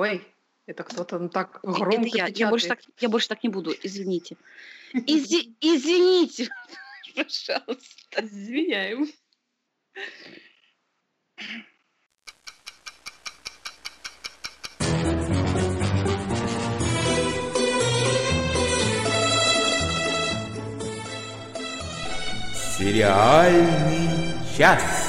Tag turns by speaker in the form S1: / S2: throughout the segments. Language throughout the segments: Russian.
S1: Ой, это кто-то так громко
S2: Это я. Я больше так, я больше так не буду, извините. Изи- извините, пожалуйста.
S1: Извиняем.
S3: Сериальный час.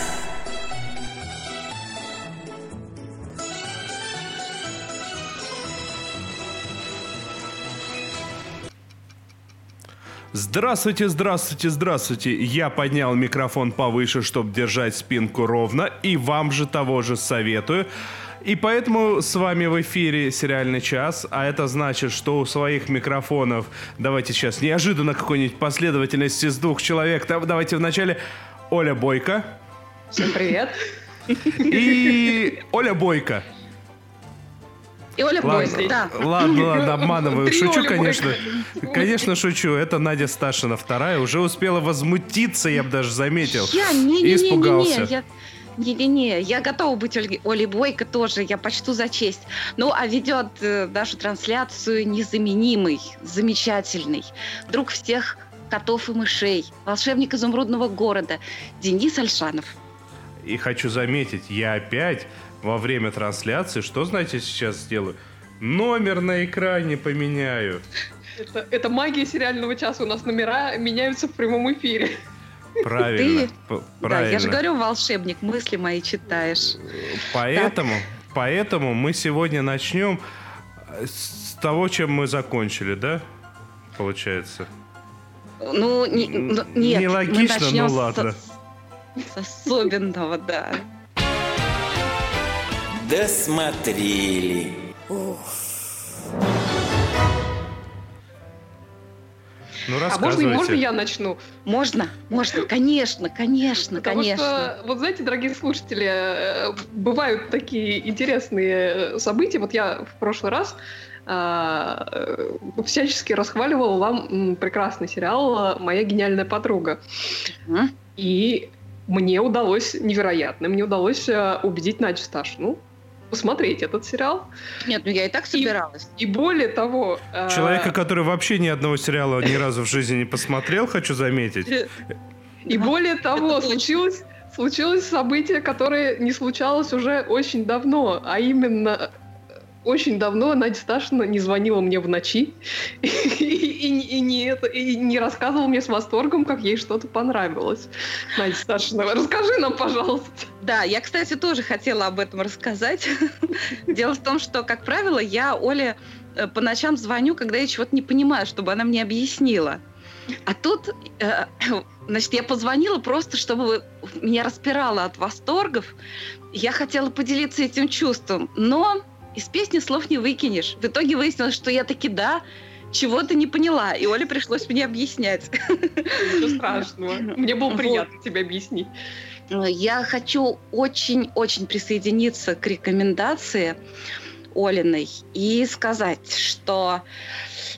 S4: Здравствуйте, здравствуйте, здравствуйте. Я поднял микрофон повыше, чтобы держать спинку ровно, и вам же того же советую. И поэтому с вами в эфире «Сериальный час», а это значит, что у своих микрофонов, давайте сейчас неожиданно какой-нибудь последовательности с двух человек, давайте вначале Оля Бойко
S1: Всем привет.
S4: и Оля Бойко.
S2: И Оля
S4: Ладно,
S2: Бойко, да.
S4: ладно, ладно, обманываю. Шучу, конечно. Конечно, шучу. Это Надя Сташина вторая. Уже успела возмутиться, я бы даже заметил.
S2: Я не, не, не, не,
S4: испугался.
S2: не, я не-не-не, я готова быть Ольгой, Олей Бойко тоже, я почту за честь. Ну, а ведет э, нашу трансляцию незаменимый, замечательный, друг всех котов и мышей, волшебник изумрудного города Денис Альшанов.
S4: И хочу заметить, я опять во время трансляции, что, знаете, сейчас сделаю? Номер на экране поменяю.
S1: Это, это магия сериального часа. У нас номера меняются в прямом эфире.
S4: Правильно.
S2: Ты-
S4: п-
S2: Да,
S4: Правильно.
S2: я же говорю, волшебник, мысли мои читаешь.
S4: Поэтому, поэтому мы сегодня начнем э, с того, чем мы закончили, да? Получается.
S2: Ну, не, ну, нет,
S4: нелогично,
S2: мы начнем
S4: ну
S2: с-
S4: ладно.
S2: с особенного, да.
S3: Досмотрели.
S4: Ну,
S1: А можно, можно я начну?
S2: Можно, можно, конечно, конечно,
S1: Потому
S2: конечно.
S1: что, вот знаете, дорогие слушатели, э, бывают такие интересные э, события. Вот я в прошлый раз а, э, всячески расхваливала вам прекрасный сериал «Моя гениальная подруга».
S2: Мгм.
S1: И мне удалось, невероятно, мне удалось э, убедить Надю Сташину посмотреть этот сериал.
S2: Нет, ну я и так собиралась.
S1: И более того... э,
S4: Человека, который вообще ни одного сериала ни разу в жизни не посмотрел, хочу заметить.
S1: И более того, случилось, случилось событие, которое не случалось уже очень давно, а именно э, очень давно Надя Сташина не звонила мне в ночи и, и- и не это, и не рассказывала мне с восторгом, как ей что-то понравилось. Надя Сташина, расскажи нам, пожалуйста.
S2: Да, я, кстати, тоже хотела об этом рассказать. Дело в том, что, как правило, я Оле э, по ночам звоню, когда я чего-то не понимаю, чтобы она мне объяснила. А тут, э, значит, я позвонила просто, чтобы меня распирало от восторгов. Я хотела поделиться этим чувством, но из песни слов не выкинешь. В итоге выяснилось, что я таки да, чего-то не поняла, и Оле пришлось мне объяснять.
S1: Ничего страшного. Мне было
S2: Вот.
S1: приятно тебе объяснить.
S2: Я хочу очень-очень присоединиться к рекомендации Олиной и сказать, что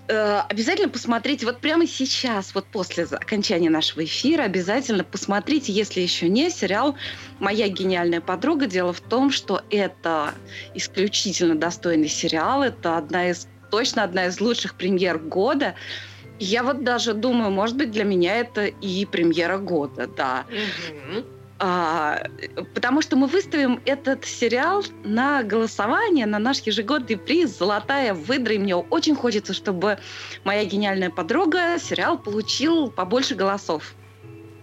S2: э, обязательно посмотрите, вот прямо сейчас, вот после окончания нашего эфира, обязательно посмотрите, если еще не, сериал «Моя гениальная подруга». Дело в том, что это исключительно достойный сериал, это одна из, точно одна из лучших премьер года. Я вот даже думаю, может быть, для меня это и премьера года, да. А, потому что мы выставим этот сериал на голосование, на наш ежегодный приз «Золотая выдра». И мне очень хочется, чтобы моя гениальная подруга сериал получил побольше голосов.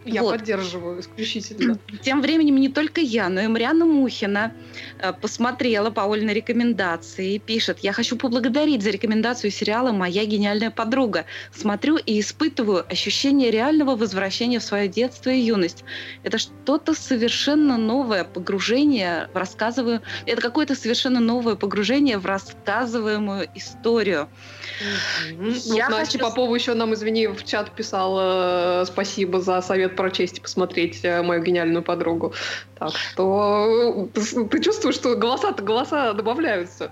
S1: Я
S2: Вот.
S1: поддерживаю исключительно.
S2: Тем временем не только я, но и Марианна Мухина э, посмотрела по Ольной рекомендации и пишет, я хочу поблагодарить за рекомендацию сериала «Моя гениальная подруга». Смотрю и испытываю ощущение реального возвращения в свое детство и юность. Это что-то совершенно новое погружение в рассказываю. Это какое-то совершенно новое погружение в рассказываемую историю.
S1: Мгм.
S2: Я
S1: Вот Настя
S2: хочу-
S1: Попова еще нам, извини, в чат писала э, спасибо за совет прочесть и посмотреть э, мою гениальную подругу. Так что э, ты, чувствуешь, что голоса-то голоса добавляются.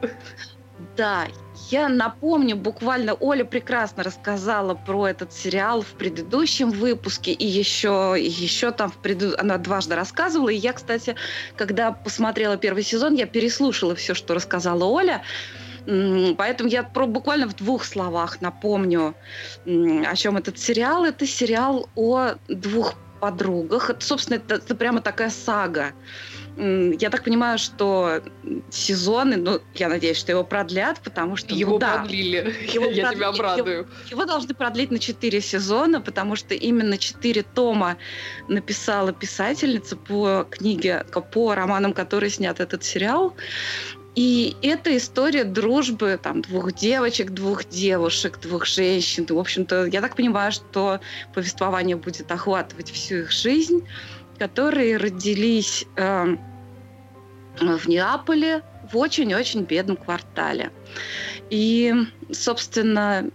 S2: Да, я напомню, буквально Оля прекрасно рассказала про этот сериал в предыдущем выпуске, и еще, еще там в преду... она дважды рассказывала. И я, кстати, когда посмотрела первый сезон, я переслушала все, что рассказала Оля. Поэтому я про, буквально в двух словах напомню, о чем этот сериал. Это сериал о двух подругах. Это, собственно, это, это прямо такая сага. Я так понимаю, что сезоны, ну, я надеюсь, что его продлят, потому что...
S1: Его
S2: ну,
S1: да, продлили. Его я продли... тебя обрадую.
S2: Его, его должны продлить на 4 сезона, потому что именно 4 тома написала писательница по книге, по романам, которые снят этот сериал. И это история дружбы там, двух девочек, двух девушек, двух женщин. В общем-то, я так понимаю, что повествование будет охватывать всю их жизнь, которые родились э, в Неаполе в очень-очень бедном квартале. И, собственно,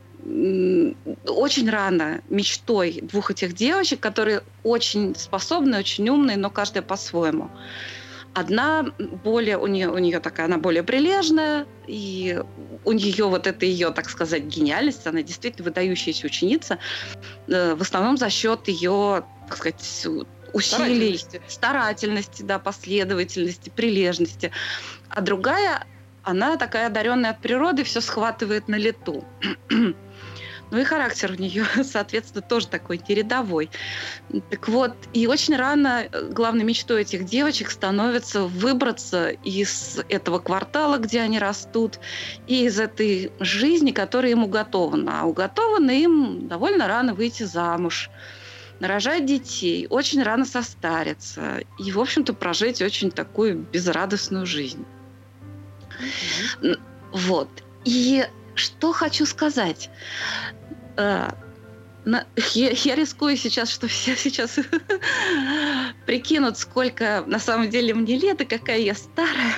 S2: очень рано мечтой двух этих девочек, которые очень способны, очень умные, но каждая по-своему. Одна более, у нее, у нее такая, она более прилежная, и у нее вот это ее, так сказать, гениальность, она действительно выдающаяся ученица, э, в основном за счет ее, так сказать, усилий, старательности. старательности, да, последовательности, прилежности. А другая, она такая одаренная от природы, все схватывает на лету. Ну и характер у нее, соответственно, тоже такой нерядовой. Так вот, и очень рано э, главной мечтой этих девочек становится выбраться из этого квартала, где они растут, и из этой жизни, которая им уготована. А уготована им довольно рано выйти замуж нарожать детей, очень рано состариться и, в общем-то, прожить очень такую безрадостную жизнь. Mm-hmm. Вот. И что хочу сказать. Э, я, я рискую сейчас, что все сейчас прикинут, сколько на самом деле мне лет и какая я старая.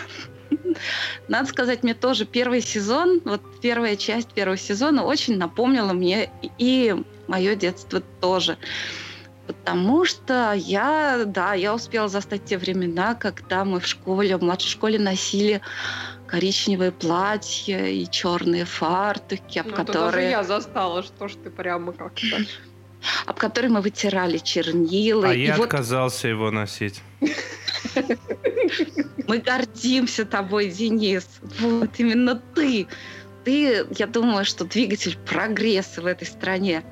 S2: Надо сказать, мне тоже первый сезон, вот первая часть первого сезона очень напомнила мне и мое детство тоже. Потому что я, да, я успела застать те времена, когда мы в школе, в младшей школе носили коричневые платья и черные фартуки, об
S1: ну,
S2: которые...
S1: даже я застала, что ж ты прямо как-то...
S2: Об которые мы вытирали чернила.
S4: А и я вот... отказался его носить.
S2: Мы гордимся тобой, Денис. Вот именно ты. Ты, я думаю, что двигатель прогресса в этой стране.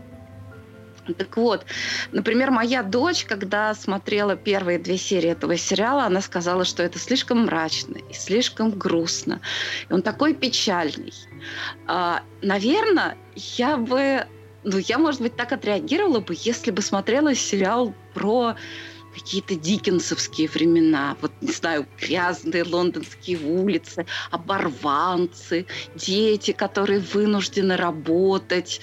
S2: Так вот, например, моя дочь, когда смотрела первые две серии этого сериала, она сказала, что это слишком мрачно и слишком грустно. И он такой печальный. А, наверное, я бы, ну, я, может быть, так отреагировала бы, если бы смотрела сериал про какие-то дикенсовские времена, вот, не знаю, грязные лондонские улицы, оборванцы, дети, которые вынуждены работать,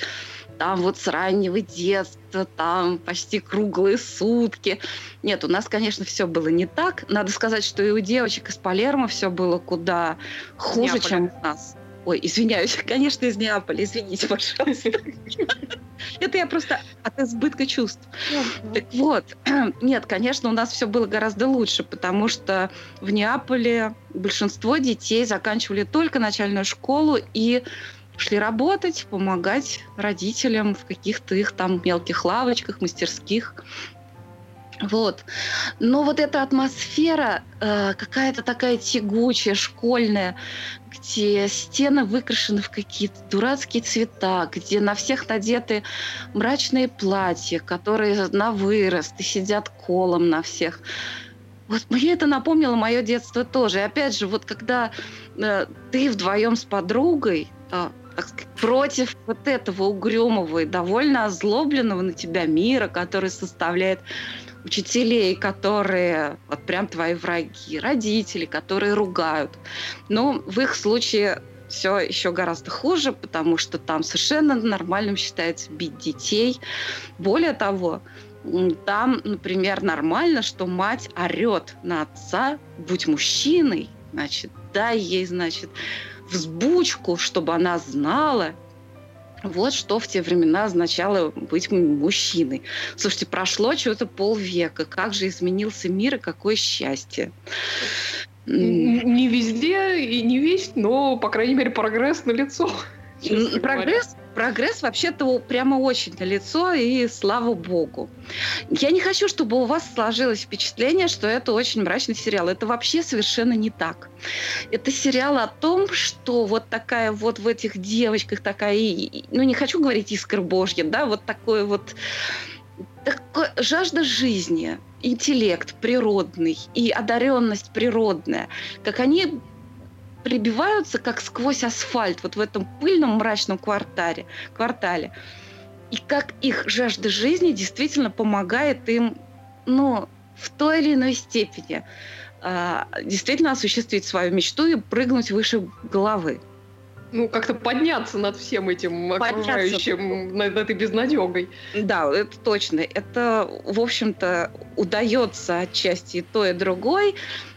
S2: там вот с раннего детства, там почти круглые сутки. Нет, у нас, конечно, все было не так. Надо сказать, что и у девочек из Палермо все было куда хуже, Неаполя. чем у нас. Ой, извиняюсь, конечно, из Неаполя, извините, пожалуйста. Это я просто от избытка чувств. Так вот, нет, конечно, у нас все было гораздо лучше, потому что в Неаполе большинство детей заканчивали только начальную школу и шли работать, помогать родителям в каких-то их там мелких лавочках, мастерских. Вот. Но вот эта атмосфера э, какая-то такая тягучая, школьная, где стены выкрашены в какие-то дурацкие цвета, где на всех надеты мрачные платья, которые на вырост и сидят колом на всех. Вот мне это напомнило мое детство тоже. И опять же, вот когда э, ты вдвоем с подругой э, против вот этого угрюмого и довольно озлобленного на тебя мира, который составляет учителей, которые вот прям твои враги, родители, которые ругают. Но в их случае все еще гораздо хуже, потому что там совершенно нормальным считается бить детей. Более того, там, например, нормально, что мать орет на отца, будь мужчиной, значит, дай ей, значит, взбучку, чтобы она знала, вот что в те времена означало быть мужчиной. Слушайте, прошло чего-то полвека. Как же изменился мир и какое счастье.
S1: Не везде и не весь, но, по крайней мере, прогресс на лицо.
S2: Прогресс, прогресс вообще-то прямо очень на лицо и слава богу. Я не хочу, чтобы у вас сложилось впечатление, что это очень мрачный сериал. Это вообще совершенно не так. Это сериал о том, что вот такая вот в этих девочках такая, ну не хочу говорить искра божья, да, вот такое вот такое, жажда жизни, интеллект природный и одаренность природная, как они прибиваются как сквозь асфальт вот в этом пыльном мрачном квартале, квартале. И как их жажда жизни действительно помогает им, ну, в той или иной степени э, действительно осуществить свою мечту и прыгнуть выше головы.
S1: Ну, как-то подняться над всем этим окружающим, над этой безнадегой.
S2: Да, это точно. Это, в общем-то, удается отчасти и то, и другой.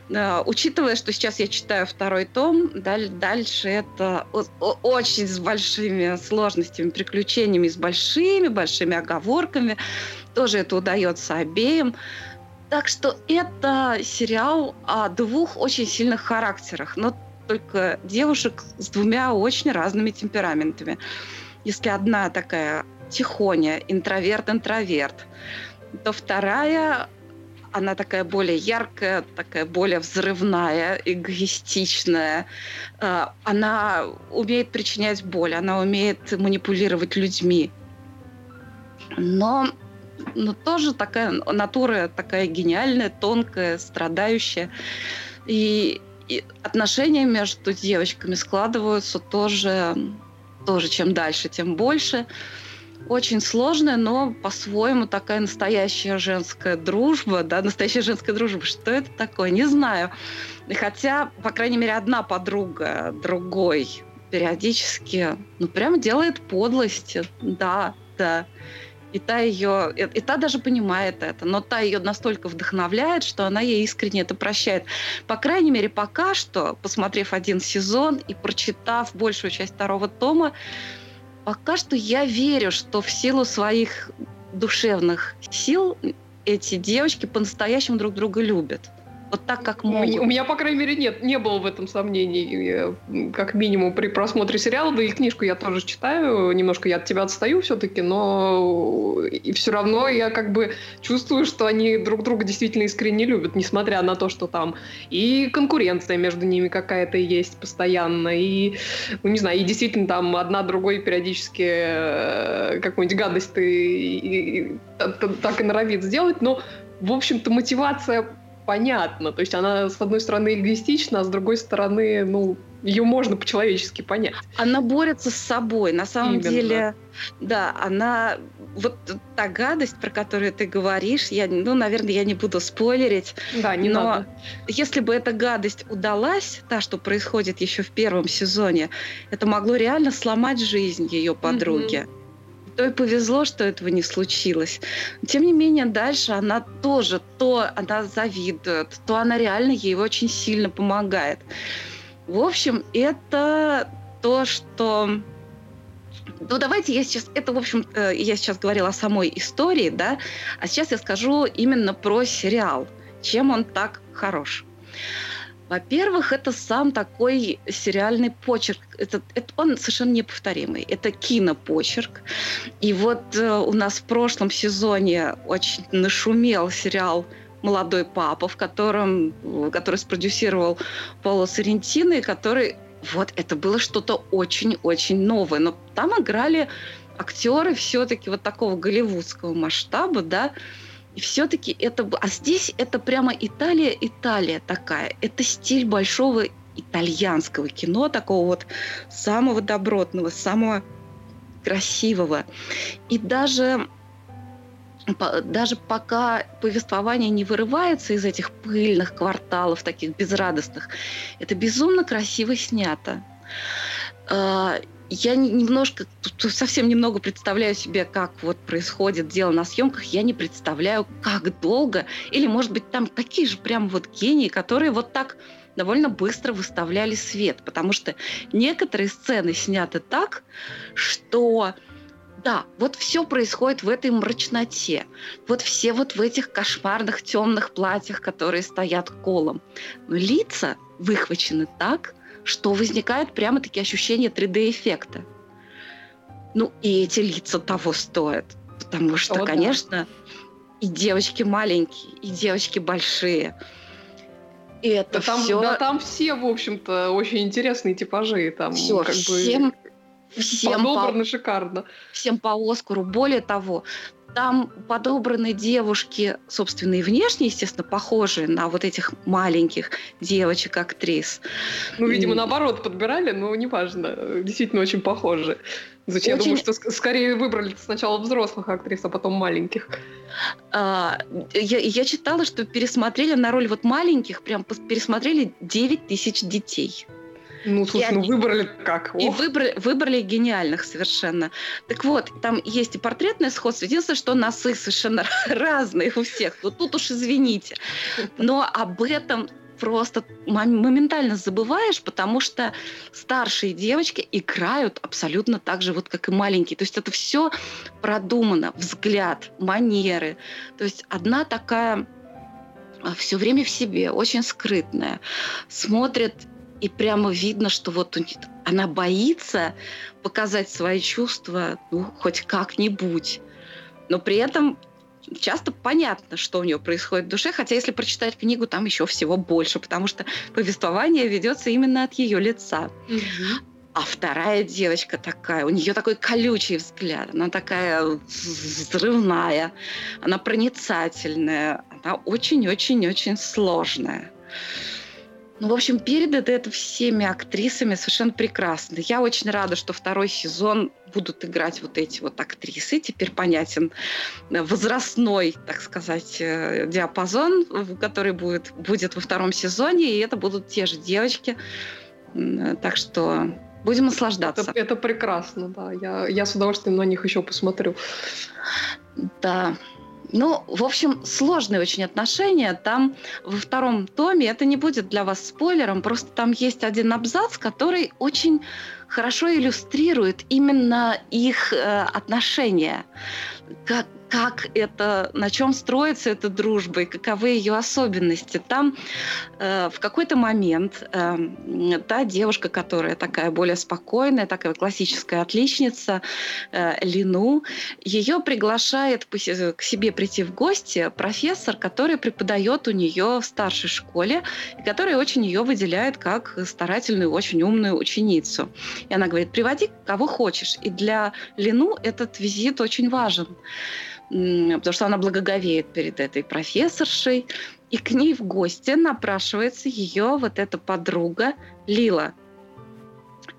S2: Uh, учитывая, что сейчас я читаю второй том, даль- дальше это очень с большими сложностями, приключениями, с большими-большими оговорками. Тоже это удается обеим. Так что это сериал о двух очень сильных характерах. Но только девушек с двумя очень разными темпераментами. Если одна такая тихоня, интроверт-интроверт, то вторая она такая более яркая, такая более взрывная, эгоистичная. А, она умеет причинять боль, она умеет манипулировать людьми. Но, но тоже такая натура такая гениальная, тонкая, страдающая. И и отношения между девочками складываются тоже, тоже чем дальше, тем больше. Очень сложная, но по-своему такая настоящая женская дружба, да, настоящая женская дружба. Что это такое? Не знаю. Хотя, по крайней мере, одна подруга другой периодически, ну, прям делает подлости. Да, да. И та ее, и, и та даже понимает это, но та ее настолько вдохновляет, что она ей искренне это прощает. По крайней мере, пока что, посмотрев один сезон и прочитав большую часть второго тома, пока что я верю, что в силу своих душевных сил эти девочки по-настоящему друг друга любят вот так, как могут.
S1: У меня, по крайней мере, нет, не было в этом сомнений, как минимум при просмотре сериала, да и книжку я тоже читаю, немножко я от тебя отстаю все-таки, но и все равно я как бы чувствую, что они друг друга действительно искренне любят, несмотря на то, что там и конкуренция между ними какая-то есть постоянно, и, ну не знаю, и действительно там одна другой периодически э, какую-нибудь гадость ты и, и, так и норовит сделать, но в общем-то, мотивация понятно. То есть она, с одной стороны, эгоистична, а с другой стороны, ну, ее можно по-человечески понять.
S2: Она борется с собой. На самом Именно. деле, да, она... Вот та гадость, про которую ты говоришь, я, ну, наверное, я не буду спойлерить.
S1: Да, не но надо.
S2: если бы эта гадость удалась, та, что происходит еще в первом сезоне, это могло реально сломать жизнь ее подруги. Mm-hmm то и повезло, что этого не случилось. Тем не менее, дальше она тоже, то она завидует, то она реально ей очень сильно помогает. В общем, это то, что... Ну, давайте я сейчас... Это, в общем, я сейчас говорила о самой истории, да, а сейчас я скажу именно про сериал. Чем он так хорош. Во-первых, это сам такой сериальный почерк. Это, это, он совершенно неповторимый. Это кинопочерк. И вот э, у нас в прошлом сезоне очень нашумел сериал «Молодой папа», в котором, который спродюсировал Пауло Соррентино, и который... Вот это было что-то очень-очень новое. Но там играли актеры все-таки вот такого голливудского масштаба, да, и все-таки это... А здесь это прямо Италия, Италия такая. Это стиль большого итальянского кино, такого вот самого добротного, самого красивого. И даже даже пока повествование не вырывается из этих пыльных кварталов, таких безрадостных, это безумно красиво снято. Я немножко, совсем немного представляю себе, как вот происходит дело на съемках. Я не представляю, как долго. Или, может быть, там такие же прям вот гении, которые вот так довольно быстро выставляли свет. Потому что некоторые сцены сняты так, что Да, вот все происходит в этой мрачноте. Вот все вот в этих кошмарных темных платьях, которые стоят колом. Но лица выхвачены так, что возникает прямо такие ощущения 3D-эффекта. Ну, и эти лица того стоят. Потому что, О, конечно, да. и девочки маленькие, и девочки большие.
S1: И это да там, все... Да там все, в общем-то, очень интересные типажи. Там
S2: все, как всем, бы
S1: всем подобрано по, шикарно.
S2: Всем по Оскару. Более того, там подобраны девушки, собственно, и внешне, естественно, похожие на вот этих маленьких девочек-актрис.
S1: Ну, видимо, наоборот подбирали, но неважно. Действительно очень похожи. Зачем? Очень... Я думаю, что скорее выбрали сначала взрослых актрис, а потом маленьких.
S2: А, я, я читала, что пересмотрели на роль вот маленьких, прям пересмотрели 9 тысяч детей.
S1: Ну, слушай, и ну выбрали как?
S2: Ох. И выбрали, выбрали гениальных совершенно. Так вот, там есть и портретное сходство. Единственное, что носы совершенно разные у всех. Вот тут уж извините. Но об этом просто моментально забываешь, потому что старшие девочки играют абсолютно так же, вот как и маленькие. То есть это все продумано, взгляд, манеры. То есть одна такая а, все время в себе, очень скрытная, смотрит и прямо видно, что вот она боится показать свои чувства, ну, хоть как-нибудь. Но при этом часто понятно, что у нее происходит в душе, хотя если прочитать книгу, там еще всего больше, потому что повествование ведется именно от ее лица. Угу. А вторая девочка такая, у нее такой колючий взгляд, она такая взрывная, она проницательная, она очень-очень-очень сложная. Ну, в общем, передано это всеми актрисами совершенно прекрасно. Я очень рада, что второй сезон будут играть вот эти вот актрисы. Теперь понятен возрастной, так сказать, э, диапазон, который будет, будет во втором сезоне, и это будут те же девочки. Так что будем наслаждаться.
S1: Это, это прекрасно, да. Я, я с удовольствием на них еще посмотрю.
S2: Да. Ну, в общем, сложные очень отношения. Там во втором томе, это не будет для вас спойлером, просто там есть один абзац, который очень хорошо иллюстрирует именно их э, отношения. Как, как это, на чем строится эта дружба и каковы ее особенности. Там э, в какой-то момент э, та девушка, которая такая более спокойная, такая классическая отличница, э, Лину, ее приглашает к себе прийти в гости профессор, который преподает у нее в старшей школе, и который очень ее выделяет как старательную, очень умную ученицу. И она говорит, приводи кого хочешь. И для Лину этот визит очень важен потому что она благоговеет перед этой профессоршей, и к ней в гости напрашивается ее вот эта подруга Лила.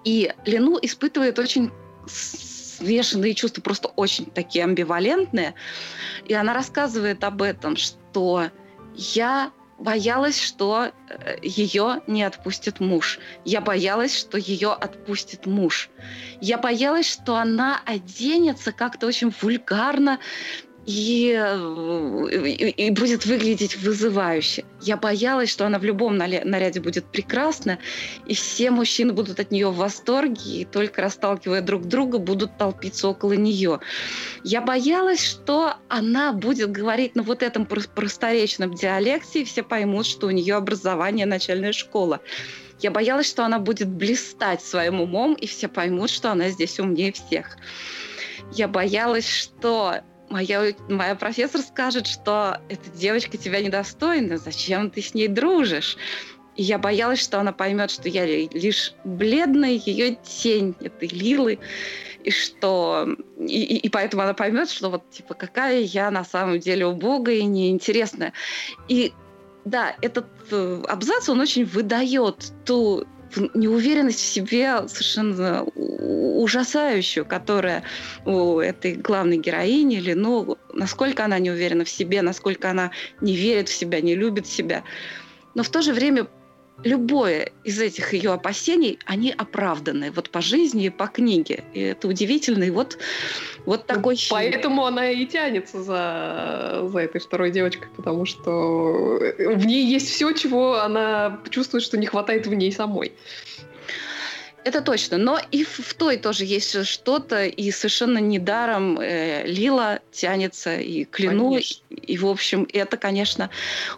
S2: И Лину испытывает очень смешанные чувства, просто очень такие амбивалентные. И она рассказывает об этом, что я боялась, что э, ее не отпустит муж. Я боялась, что ее отпустит муж. Я боялась, что она оденется как-то очень вульгарно и, и, и будет выглядеть вызывающе. Я боялась, что она в любом наряде будет прекрасна, и все мужчины будут от нее в восторге, и только расталкивая друг друга, будут толпиться около нее. Я боялась, что она будет говорить на вот этом просторечном диалекте, и все поймут, что у нее образование начальная школа. Я боялась, что она будет блистать своим умом, и все поймут, что она здесь умнее всех. Я боялась, что моя, моя профессор скажет, что эта девочка тебя недостойна, зачем ты с ней дружишь? И я боялась, что она поймет, что я лишь бледная ее тень этой Лилы, и что и, и, и поэтому она поймет, что вот типа какая я на самом деле убогая и неинтересная. И да, этот э, абзац, он очень выдает ту неуверенность в себе совершенно ужасающую, которая у этой главной героини, или, ну, насколько она не уверена в себе, насколько она не верит в себя, не любит себя. Но в то же время любое из этих ее опасений, они оправданы вот по жизни и по книге. И это удивительно. И вот, вот ну, такой...
S1: Поэтому она и тянется за, за этой второй девочкой, потому что в ней есть все, чего она чувствует, что не хватает в ней самой.
S2: Это точно. Но и в, в той тоже есть что-то, и совершенно недаром э, Лила тянется и кляну. И, и, в общем, это, конечно,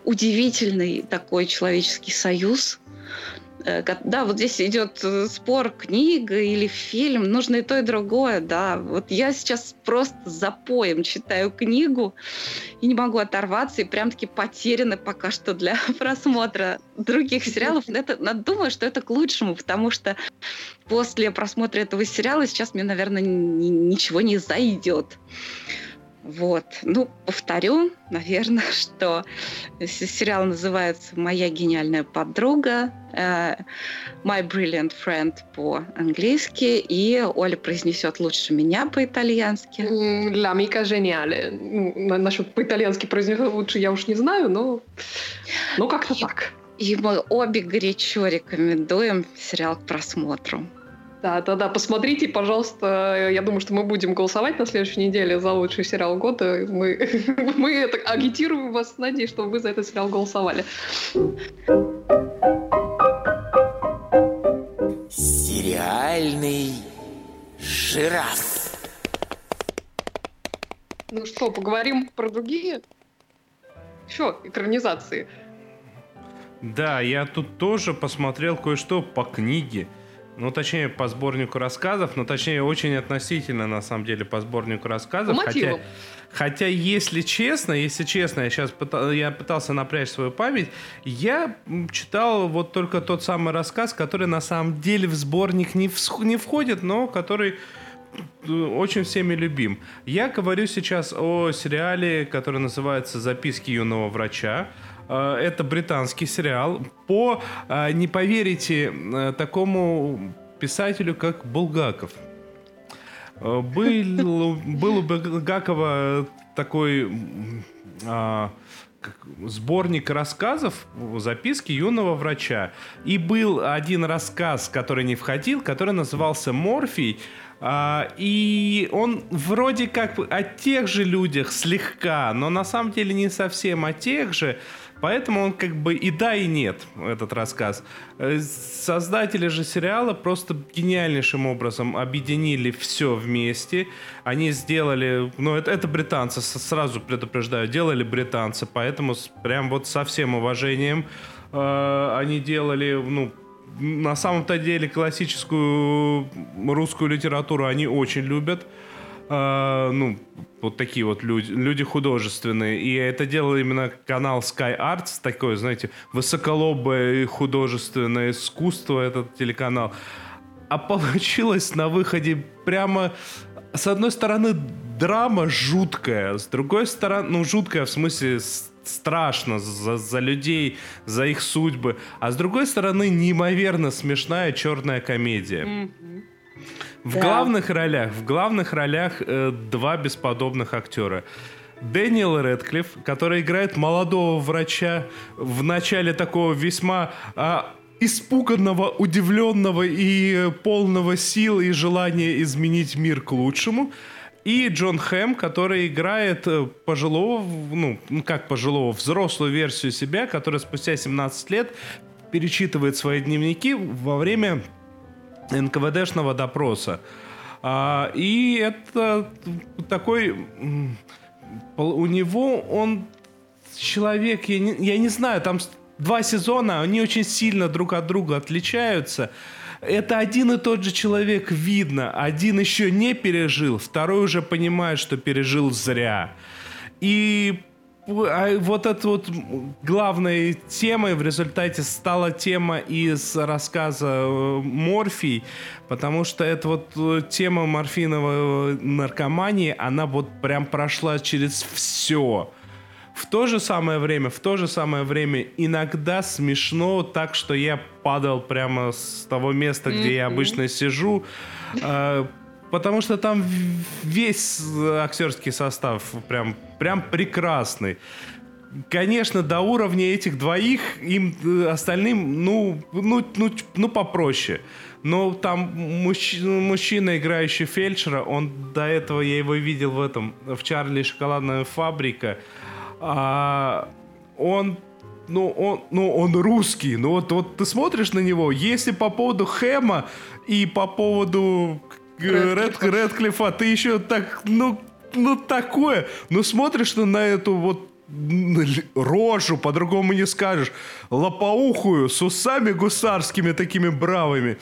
S2: удивительный такой человеческий союз, да, вот здесь идет э, спор, книга или фильм, нужно и то, и другое, да. Вот я сейчас просто запоем читаю книгу и не могу оторваться, и прям-таки потеряна пока что для просмотра других сериалов. Это, думаю, что это к лучшему, потому что после просмотра этого сериала сейчас мне, наверное, ничего не зайдет. Вот. Ну, повторю, наверное, что сериал называется «Моя гениальная подруга», э, «My Brilliant Friend» по-английски, и Оля произнесет лучше меня по-итальянски.
S1: Для Мика geniale. Насчет по-итальянски произнесет лучше я уж не знаю, но, но как-то так.
S2: И мы обе горячо рекомендуем сериал к просмотру.
S1: Да, да, да, посмотрите, пожалуйста. Я думаю, что мы будем голосовать на следующей неделе за лучший сериал года. Мы, мы это, агитируем вас, надеюсь, что вы за этот сериал голосовали.
S3: Сериальный жираф.
S1: Ну что, поговорим про другие? Еще экранизации.
S4: Да, я тут тоже посмотрел кое-что по книге. Ну, точнее, по сборнику рассказов, но точнее, очень относительно, на самом деле, по сборнику рассказов. По хотя, хотя, если честно, если честно, я сейчас пытал, я пытался напрячь свою память, я читал вот только тот самый рассказ, который на самом деле в сборник не, в, не входит, но который э, очень всеми любим. Я говорю сейчас о сериале, который называется «Записки юного врача». Э, это британский сериал по, э, не поверите, э, такому писателю, как Булгаков. Был, был у Булгакова такой а, сборник рассказов, записки юного врача. И был один рассказ, который не входил, который назывался «Морфий», а, и он вроде как о тех же людях слегка, но на самом деле не совсем о тех же. Поэтому он как бы и да, и нет, этот рассказ. Э, создатели же сериала просто гениальнейшим образом объединили все вместе. Они сделали, ну это, это британцы, сразу предупреждаю, делали британцы, поэтому прям вот со всем уважением э, они делали, ну, на самом-то деле классическую русскую литературу они очень любят. Uh, ну, вот такие вот люди, люди художественные. И это делал именно канал Sky Arts, такой, знаете, высоколобое художественное искусство, этот телеканал. А получилось на выходе прямо, с одной стороны, драма жуткая, с другой стороны, ну, жуткая в смысле страшно за, за людей, за их судьбы, а с другой стороны, неимоверно смешная черная комедия. Mm-hmm. В да. главных ролях, в главных ролях э, два бесподобных актера. Дэниел Редклифф, который играет молодого врача в начале такого весьма а, испуганного, удивленного и полного сил и желания изменить мир к лучшему. И Джон Хэм, который играет э, пожилого, ну, ну, как пожилого, взрослую версию себя, который спустя 17 лет перечитывает свои дневники во время НКВДшного допроса. А, и это такой... У него он человек, я не, я не знаю, там два сезона, они очень сильно друг от друга отличаются. Это один и тот же человек видно. Один еще не пережил, второй уже понимает, что пережил зря. И вот эта вот главной темой в результате стала тема из рассказа э, «Морфий», потому что эта вот э, тема морфиновой наркомании, она вот прям прошла через все. В то же самое время, в то же самое время иногда смешно так, что я падал прямо с того места, где mm-hmm. я обычно сижу, э, потому что там весь актерский состав прям, прям прекрасный. Конечно, до уровня этих двоих им э, остальным, ну, ну, ну, ну попроще. Но там мужч, мужчина, играющий фельдшера, он до этого, я его видел в этом, в Чарли шоколадная фабрика, а, он ну, он, ну, он русский. Ну, вот, вот ты смотришь на него, если по поводу Хэма и по поводу Ред, Редклифа, ты еще так, ну, ну, такое. Ну, смотришь ты на эту вот рожу, по-другому не скажешь, лопоухую, с усами гусарскими такими бравыми.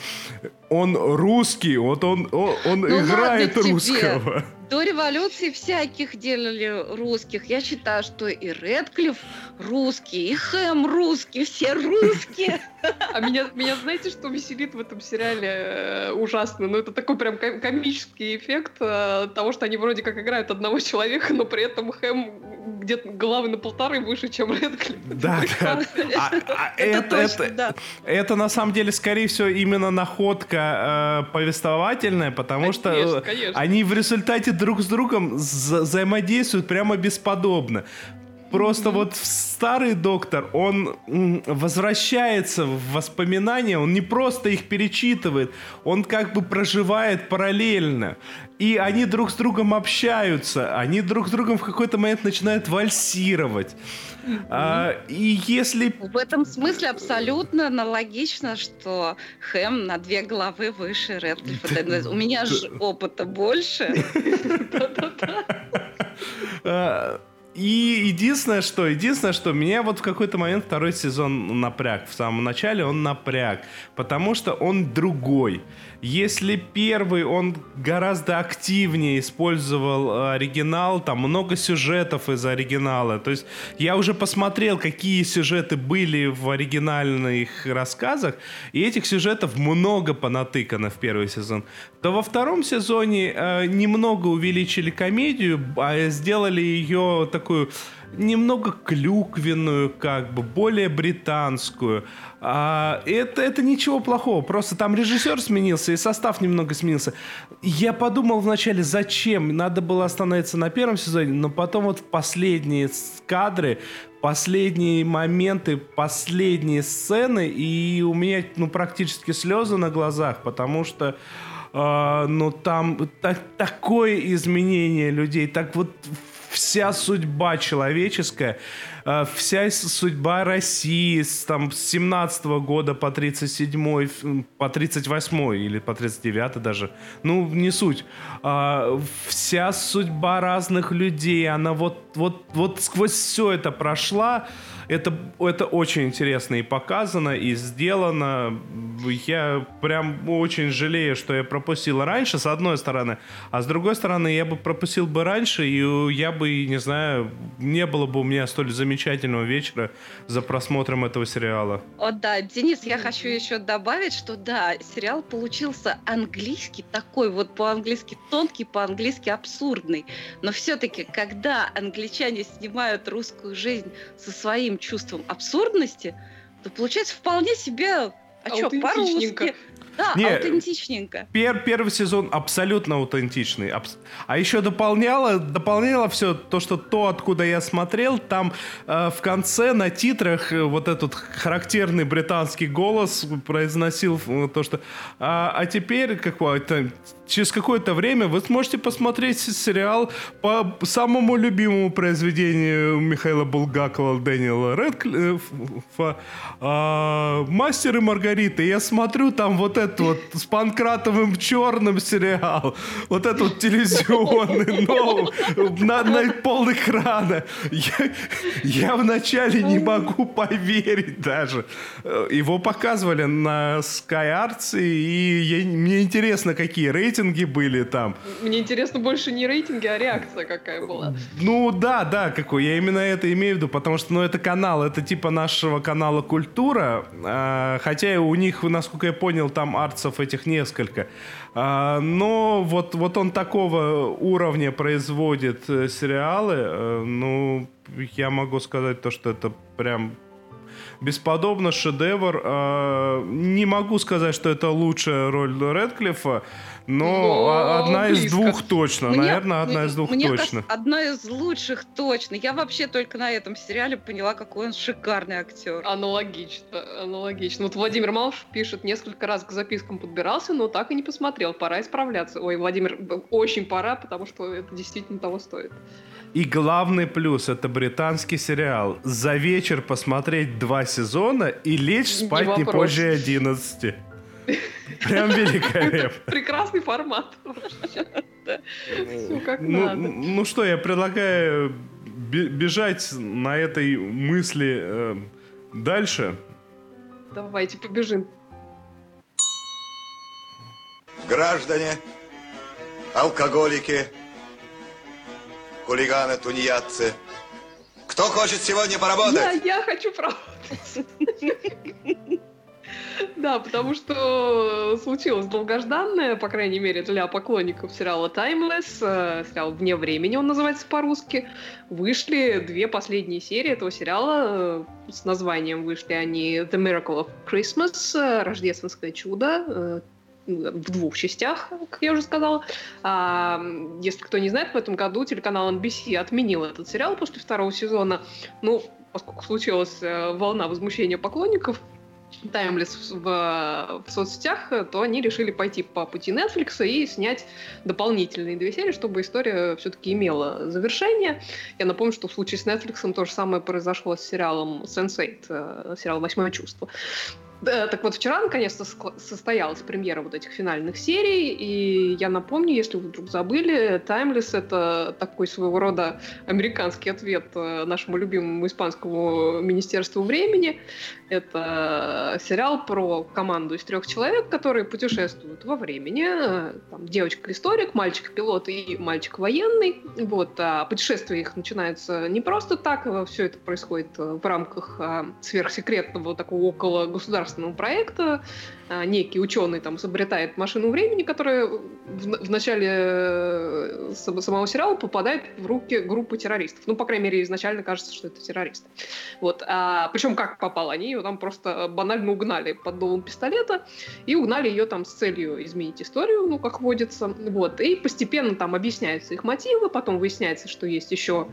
S4: Он русский, вот он, он, он ну играет русского.
S2: Тебе до революции всяких делали русских. Я считаю, что и Редклифф русский, и Хэм русский, все русские.
S1: А меня, меня знаете, что веселит в этом сериале э, ужасно? Ну, это такой прям комический эффект э, того, что они вроде как играют одного человека, но при этом Хэм где-то головы на полторы выше, чем Редклифф.
S4: Да, да. А, а это, это, это, это на самом деле, скорее всего, именно находка э, повествовательная, потому конечно, что конечно. они в результате друг с другом взаимодействуют прямо бесподобно. Просто mm-hmm. вот старый доктор, он возвращается в воспоминания, он не просто их перечитывает, он как бы проживает параллельно. И они друг с другом общаются, они друг с другом в какой-то момент начинают вальсировать. Mm-hmm. А, и если...
S2: В этом смысле абсолютно аналогично, что Хэм на две головы выше Рэдклиффа. У меня же опыта больше.
S4: А, и единственное, что, единственное, что меня вот в какой-то момент второй сезон напряг. В самом начале он напряг, потому что он другой. Если первый, он гораздо активнее использовал э, оригинал, там много сюжетов из оригинала. То есть я уже посмотрел, какие сюжеты были в оригинальных рассказах, и этих сюжетов много понатыкано в первый сезон. То во втором сезоне э, немного увеличили комедию, а сделали ее такую немного клюквенную, как бы, более британскую. А, это, это ничего плохого, просто там режиссер сменился и состав немного сменился. Я подумал вначале, зачем? Надо было остановиться на первом сезоне, но потом вот последние кадры, последние моменты, последние сцены, и у меня ну, практически слезы на глазах, потому что Uh, ну там так, такое изменение людей, так вот вся судьба человеческая, э, вся судьба России с, там, с 17 года по 37 по 38 или по 39 даже, ну, не суть. А, вся судьба разных людей, она вот, вот, вот сквозь все это прошла, это, это очень интересно и показано, и сделано. Я прям очень жалею, что я пропустил раньше, с одной стороны. А с другой стороны, я бы пропустил бы раньше, и я бы, не знаю, не было бы у меня столь замечательного вечера за просмотром этого сериала.
S2: О, да, Денис, я хочу еще добавить, что да, сериал получился английский такой, вот по-английски тонкий, по-английски абсурдный. Но все-таки, когда англичане снимают русскую жизнь со своим чувством абсурдности, то получается вполне себе а что, по-русски. Да, Не, аутентичненько.
S4: Пер, первый сезон абсолютно аутентичный. Абс... А еще дополняло, дополняло все то, что то, откуда я смотрел, там э, в конце на титрах э, вот этот характерный британский голос произносил э, то, что... А, а теперь какое-то через какое-то время вы сможете посмотреть сериал по самому любимому произведению Михаила Булгакова, Дэниела Редклифа э, «Мастер и Маргарита». Я смотрю там вот этот вот с Панкратовым черным сериал, вот этот вот телевизионный, но на, на пол экрана. Я, я вначале не могу поверить даже. Его показывали на Sky Arts, и я, мне интересно, какие рейтинги были там.
S1: Мне интересно больше не рейтинги, а реакция какая была.
S4: Ну да, да, какой. Я именно это имею в виду, потому что ну, это канал, это типа нашего канала «Культура», а, хотя у них, насколько я понял, там арцев этих несколько. А, но вот, вот он такого уровня производит э, сериалы, э, ну, я могу сказать то, что это прям бесподобно, шедевр. А, не могу сказать, что это лучшая роль Редклиффа, но, но одна близко. из двух точно. Мне, Наверное, одна из двух мне точно.
S2: Кажется, одна из лучших точно. Я вообще только на этом сериале поняла, какой он шикарный актер.
S1: Аналогично, аналогично. Вот Владимир Малш пишет, несколько раз к запискам подбирался, но так и не посмотрел. Пора исправляться. Ой, Владимир, очень пора, потому что это действительно того стоит.
S4: И главный плюс это британский сериал. За вечер посмотреть два сезона и лечь спать не, не позже 11. Прям великолепно.
S1: Прекрасный формат.
S4: Все как ну, надо. Ну что, я предлагаю бежать на этой мысли э, дальше.
S1: Давайте побежим.
S5: Граждане, алкоголики, хулиганы, тунеядцы. Кто хочет сегодня поработать?
S1: Я, я хочу поработать. Да, потому что случилось долгожданное, по крайней мере, для поклонников сериала Timeless, э, сериал «Вне времени» он называется по-русски, вышли две последние серии этого сериала, э, с названием вышли они «The Miracle of Christmas», э, «Рождественское чудо», в двух частях, как я уже сказала. А, если кто не знает, в этом году телеканал NBC отменил этот сериал после второго сезона. Ну, поскольку случилась волна возмущения поклонников, Таймлес в, в соцсетях, то они решили пойти по пути Netflix и снять дополнительные две серии, чтобы история все-таки имела завершение. Я напомню, что в случае с Netflix то же самое произошло с сериалом Sense8, э, сериал «Восьмое чувство». Да, так вот, вчера наконец-то состоялась премьера вот этих финальных серий, и я напомню, если вы вдруг забыли, Timeless — это такой своего рода американский ответ э, нашему любимому испанскому Министерству времени. Это сериал про команду из трех человек, которые путешествуют во времени. Там девочка-историк, мальчик-пилот и мальчик военный. Вот. А путешествие их начинается не просто так, все это происходит в рамках сверхсекретного такого около государственного проекта, а, некий ученый там изобретает машину времени, которая в, начале э, самого сериала попадает в руки группы террористов. Ну, по крайней мере, изначально кажется, что это террористы. Вот. А, причем как попал? Они ее там просто банально угнали под дулом пистолета и угнали ее там с целью изменить историю, ну, как водится. Вот. И постепенно там объясняются их мотивы, потом выясняется, что есть еще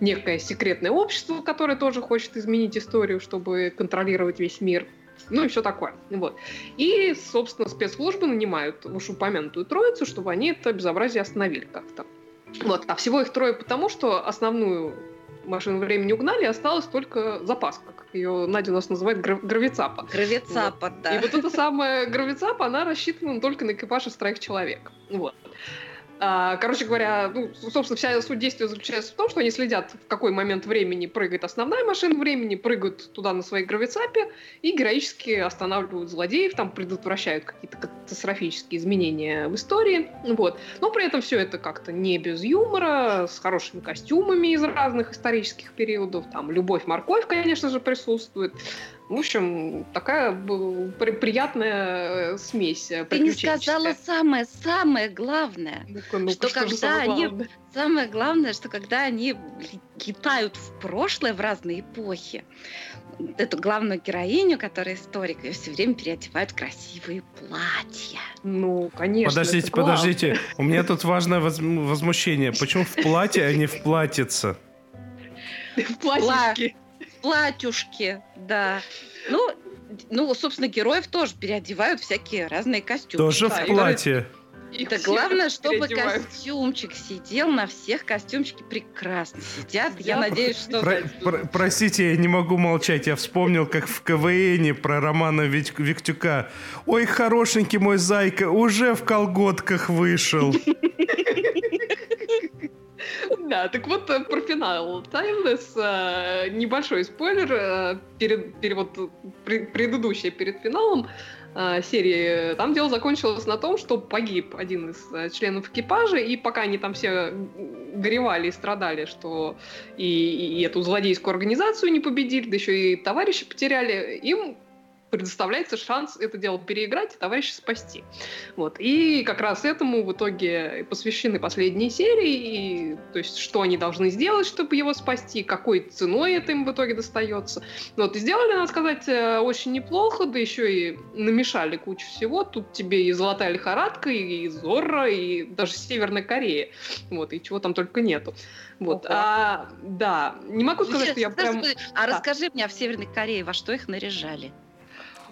S1: некое секретное общество, которое тоже хочет изменить историю, чтобы контролировать весь мир ну и все такое. Вот. И, собственно, спецслужбы нанимают уж упомянутую троицу, чтобы они это безобразие остановили как-то. Вот. А всего их трое потому, что основную машину времени угнали, осталась только запаска, как ее Надя у нас называет гра- гравицапа.
S2: Гравицапа,
S1: вот.
S2: да.
S1: И вот эта самая гравицапа, она рассчитана только на экипаж из троих человек. Вот. А, короче говоря, ну, собственно, вся суть действия заключается в том, что они следят, в какой момент времени прыгает основная машина времени, прыгают туда на своей гравицапе и героически останавливают злодеев, там предотвращают какие-то катастрофические изменения в истории. Вот. Но при этом все это как-то не без юмора, с хорошими костюмами из разных исторических периодов. Там любовь-морковь, конечно же, присутствует. В общем, такая приятная э, смесь
S2: э, Ты не сказала самое-самое главное, ну-ка, ну что, что когда они... Главное? Самое главное, что когда они летают в прошлое, в разные эпохи, эту главную героиню, которая историк, ее все время переодевают в красивые платья.
S1: Ну, конечно.
S4: Подождите, подождите. У меня тут важное возмущение. Почему в платье, а не в платьице?
S1: В платьишке
S2: платьюшки, да. Ну, ну, собственно, героев тоже переодевают всякие разные костюмы.
S4: Тоже да, в платье.
S2: И да главное, чтобы костюмчик сидел, на всех костюмчики прекрасно сидят. Я, я надеюсь, что... Про,
S4: про, простите, я не могу молчать. Я вспомнил, как в КВН про Романа Виктюка. Ой, хорошенький мой зайка, уже в колготках вышел.
S1: Да, так вот э, про финал Timeless. Э, небольшой спойлер. Э, перед, перевод предыдущий перед финалом серии. Там дело закончилось на том, что погиб один из членов экипажа, и пока они там все горевали и страдали, что и, и эту злодейскую организацию не победили, да еще и товарища потеряли, им предоставляется шанс это дело переиграть и товарища спасти. Вот. И как раз этому в итоге посвящены последние серии, и, то есть что они должны сделать, чтобы его спасти, какой ценой это им в итоге достается. Вот. И сделали, надо сказать, э, очень неплохо, да еще и намешали кучу всего. Тут тебе и «Золотая лихорадка», и «Зорро», и даже «Северная Корея». Вот. И чего там только нету. Вот. А, да, не могу сказать, Сейчас, что я прям...
S2: А да. расскажи мне, а в Северной Корее во что их наряжали?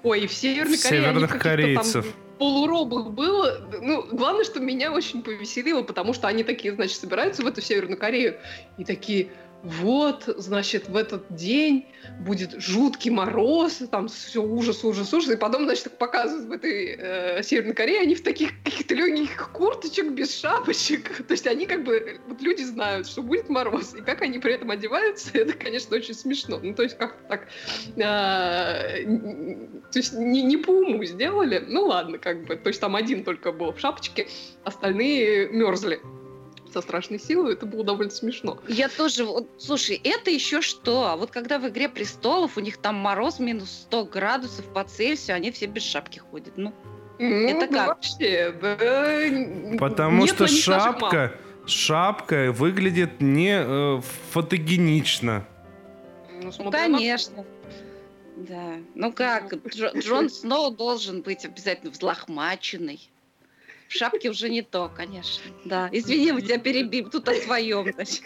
S1: Ой, и в Северной Корее
S4: Северных корейцев.
S1: там полуробах было. Ну, главное, что меня очень повеселило, потому что они такие, значит, собираются в эту Северную Корею и такие, вот, значит, в этот день будет жуткий мороз, там все ужас, ужас, ужас, и потом, значит, показывают в этой э, Северной Корее, они в таких каких-то легеньких курточек, без шапочек, то есть они как бы, вот люди знают, что будет мороз, и как они при этом одеваются, это, конечно, очень смешно, ну, то есть как-то так, э, то есть не, не по уму сделали, ну, ладно, как бы, то есть там один только был в шапочке, остальные мерзли со страшной силой, это было довольно смешно.
S2: Я тоже, вот, слушай, это еще что? А вот когда в «Игре престолов» у них там мороз минус 100 градусов по Цельсию, они все без шапки ходят. Ну,
S1: Ну,
S2: Это
S1: да
S2: как?
S1: вообще, да,
S4: Потому
S1: нет
S4: что шапка, шапка выглядит не э, фотогенично.
S1: Ну,
S2: ну,
S1: смотря на-
S2: конечно. Да. Ну как, Джо- Джон Сноу должен быть обязательно взлохмаченный. В шапке уже не то, конечно. Да. Извини, мы тебя перебим. Тут о своем. значит.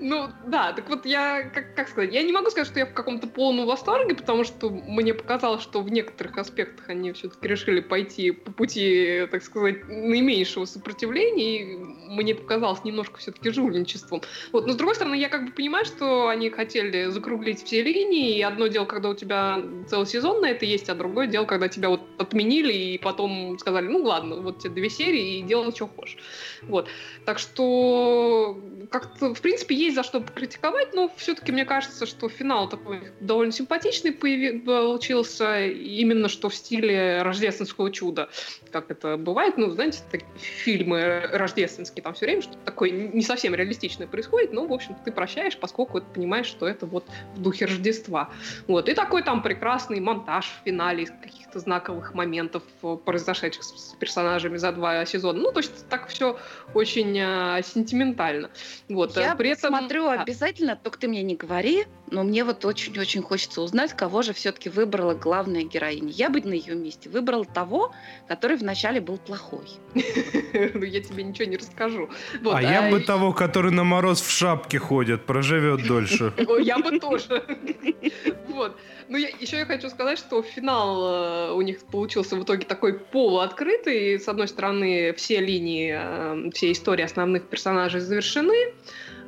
S1: Ну, да, так вот я, как, как сказать, я не могу сказать, что я в каком-то полном восторге, потому что мне показалось, что в некоторых аспектах они все-таки решили пойти по пути, так сказать, наименьшего сопротивления, и мне показалось немножко все-таки жульничеством. Вот, но с другой стороны, я как бы понимаю, что они хотели закруглить все линии, и одно дело, когда у тебя целый сезон на это есть, а другое дело, когда тебя вот отменили и потом сказали, ну ладно, вот тебе две серии и делай, что хочешь. Вот. Так что как-то, в принципе, есть за что покритиковать, но все-таки мне кажется, что финал такой довольно симпатичный получился, именно что в стиле рождественского чуда, как это бывает. Ну, знаете, так- фильмы рождественские, там все время что-то такое не совсем реалистичное происходит, но, в общем, ты прощаешь, поскольку ты понимаешь, что это вот в духе Рождества. Вот. И такой там прекрасный монтаж в финале из каких-то знаковых моментов, э, произошедших с персонажами за два сезона. Ну, то есть так все очень э, сентиментально. Вот.
S2: Я
S1: э, при этом...
S2: смотрю
S1: Да.
S2: обязательно, только ты мне не говори, но мне вот очень-очень хочется узнать, кого же все-таки выбрала главная героиня. Я бы на ее месте выбрала того, который вначале был плохой.
S1: Ну, я тебе ничего не расскажу.
S4: А я бы
S1: и-
S4: того, который на мороз в шапке ходит, проживет дольше.
S1: Я бы тоже. Вот. Ну, я, еще я хочу сказать, что финал э, у них получился в итоге такой полуоткрытый. С одной стороны, все линии, э, все истории основных персонажей завершены.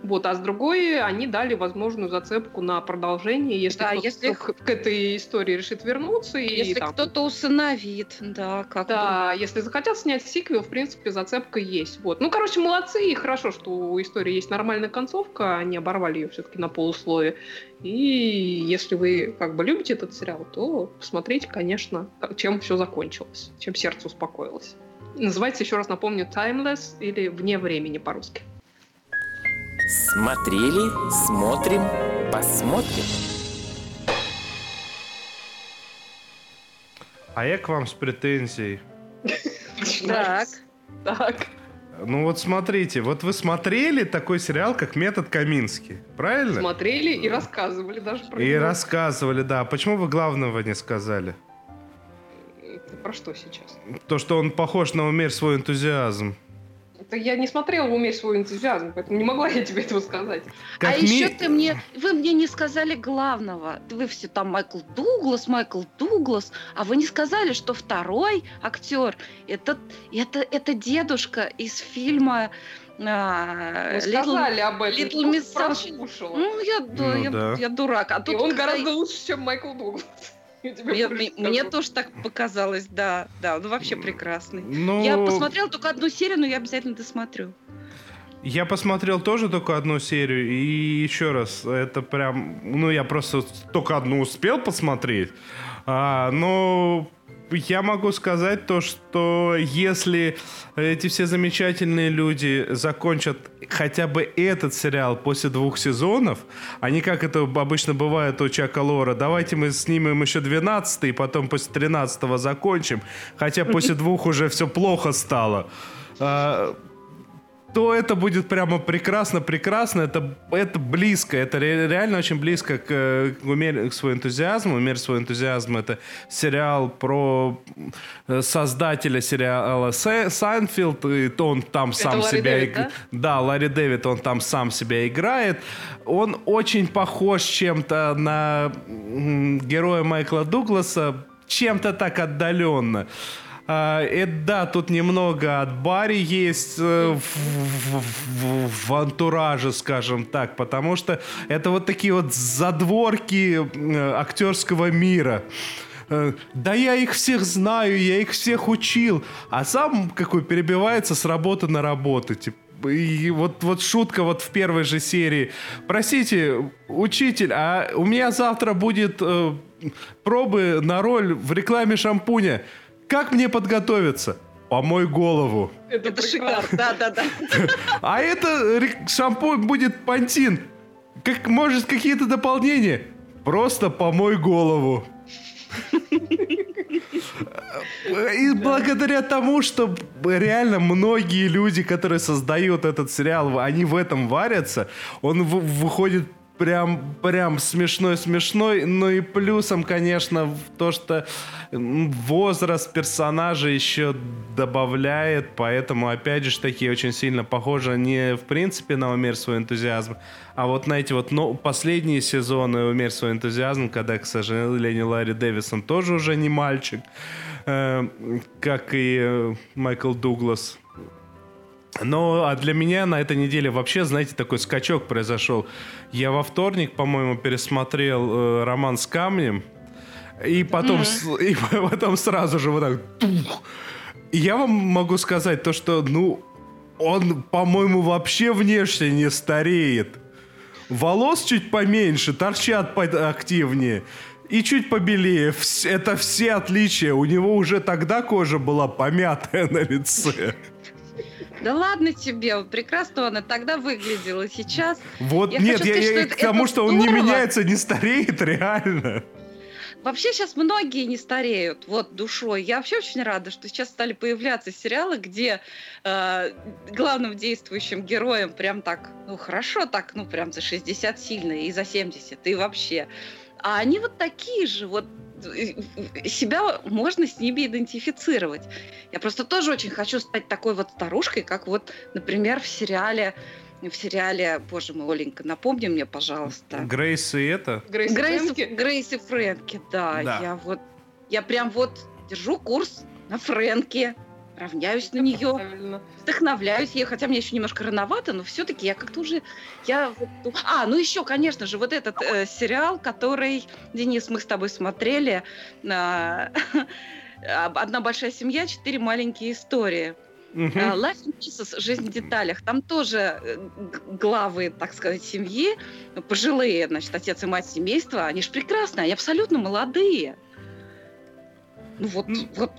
S1: Вот, а с другой они дали возможную зацепку на продолжение, если
S2: Да,
S1: кто-то
S2: если
S1: к, к этой истории решит вернуться. И,
S2: Если
S1: там,
S2: кто-то усыновит, да, как.
S1: Да, если захотят снять сиквел, в принципе, зацепка есть. Вот. Ну, короче, молодцы, и хорошо, что у истории есть нормальная концовка, они оборвали ее все-таки на полусловие. И если вы как бы любите этот сериал, то посмотрите, конечно, чем все закончилось, чем сердце успокоилось. Называется, еще раз напомню, Timeless или Вне времени по-русски.
S3: Смотрели, смотрим, посмотрим.
S4: А я к вам с претензией.
S2: Так.
S1: Так.
S4: Ну вот смотрите, вот вы смотрели такой сериал, как «Метод Каминский», правильно?
S1: Смотрели и рассказывали даже про
S4: И
S1: него.
S4: рассказывали, да. Почему вы главного не сказали?
S1: Ты про что сейчас?
S4: То, что он похож на «Умерь свой энтузиазм».
S1: Это я не смотрела «Умерь свой энтузиазм», поэтому не могла я тебе этого сказать.
S4: Как
S2: а
S4: ми-
S2: еще ты мне, вы мне не сказали главного. Вы все там Майкл Дуглас, Майкл Дуглас, а вы не сказали, что второй актер это это это дедушка из фильма. а, Little-
S1: сказали об этом.
S2: Little Miss Sunshine. Ну я,
S4: Ну
S2: я,
S4: да.
S2: я дурак. А
S1: И
S2: тут
S1: он
S2: когда-
S1: гораздо лучше, чем Майкл Дуглас.
S2: Мне, мне- тоже так показалось, да, да, он вообще прекрасный.
S4: Ну,
S2: Я посмотрела только одну серию, но я обязательно досмотрю.
S4: Я посмотрел тоже только одну серию, и еще раз, это прям, ну, я просто только одну успел посмотреть, а, но я могу сказать то, что если эти все замечательные люди закончат хотя бы этот сериал после двух сезонов, а не как это обычно бывает у Чака Лора, давайте мы снимем еще 12 и потом после 13 закончим, хотя после двух уже все плохо стало. То это будет прямо прекрасно, прекрасно. Это, это близко, это ре, реально очень близко к, к, умер, к своему энтузиазму. «Умерь свой энтузиазм» — это сериал про э, создателя сериала Seinfeld, и то он там это сам Ларри себя... Дэвид, да? да, Ларри Дэвид, он там сам себя играет. Он очень похож чем-то на героя Майкла Дугласа, чем-то так отдаленно. А, это да, тут немного от Барри есть э, в, в, в антураже, скажем так, потому что это вот такие вот задворки э, актерского мира. Э, да я их всех знаю, я их всех учил. А сам какой перебивается с работы на работу. Типа, и вот, вот шутка вот в первой же серии. Простите, учитель, а у меня завтра будет э, пробы на роль в рекламе шампуня. Как мне подготовиться? Помой голову.
S2: Это, это шикарно, да, да, да.
S4: А это шампунь будет пантин. Как, может, какие-то дополнения? Просто помой голову. И благодаря тому, что реально многие люди, которые создают этот сериал, они в этом варятся, он выходит прям, прям смешной-смешной. Ну и плюсом, конечно, то, что возраст персонажа еще добавляет, поэтому, опять же, такие очень сильно похожи не в принципе на «Умерь свой энтузиазм», а вот на эти вот ну, последние сезоны «Умерь свой энтузиазм», когда, к сожалению, Ларри Дэвисон тоже уже не мальчик, э, как и э, Майкл Дуглас. Но а для меня на этой неделе вообще, знаете, такой скачок произошел. Я во вторник, по-моему, пересмотрел э, роман с камнем. И потом, mm-hmm. и потом сразу же вот так... И я вам могу сказать то, что, ну, он, по-моему, вообще внешне не стареет. Волос чуть поменьше, торчат активнее. И чуть побелее. Это все отличия. У него уже тогда кожа была помятая на лице.
S2: Да ладно тебе, прекрасно он и тогда выглядел, и сейчас.
S4: Вот я нет, я, сказать, я, что к тому, что он не меняется, не стареет, реально.
S2: Вообще сейчас многие не стареют, вот душой. Я вообще очень рада, что сейчас стали появляться сериалы, где э, главным действующим героем прям так, ну хорошо так, ну прям за 60 сильно и за 70, и вообще. А они вот такие же, вот себя можно с ними идентифицировать. Я просто тоже очень хочу стать такой вот старушкой, как вот, например, в сериале в сериале, боже мой, Оленька, напомни мне, пожалуйста.
S4: Грейс и это?
S2: Грейс, Грейс, Фрэнки? Грейс и Фрэнки, да, да. Я вот, я прям вот держу курс на Фрэнки равняюсь на нее, Правильно. вдохновляюсь ей, хотя мне еще немножко рановато, но все-таки я как-то уже, я, а, ну еще, конечно же, вот этот э, сериал, который, Денис, мы с тобой смотрели, э, одна большая семья, четыре маленькие истории. Uh-huh. Life in Pieces, жизнь в деталях. Там тоже э, главы, так сказать, семьи, пожилые, значит, отец и мать семейства, они же прекрасные, они абсолютно молодые. Ну вот, mm. вот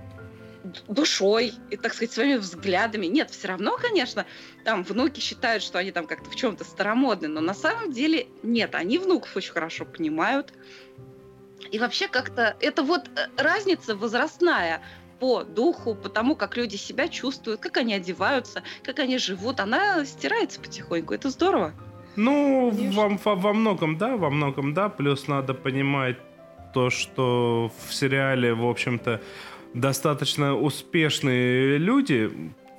S2: душой и, так сказать, своими взглядами. Нет, все равно, конечно, там внуки считают, что они там как-то в чем-то старомодны, но на самом деле нет, они внуков очень хорошо понимают. И вообще как-то это вот э, разница возрастная по духу, по тому, как люди себя чувствуют, как они одеваются, как они живут, она стирается потихоньку. Это здорово.
S4: Ну, во, во, во многом да, во многом да. Плюс надо понимать то, что в сериале, в общем-то, достаточно успешные люди,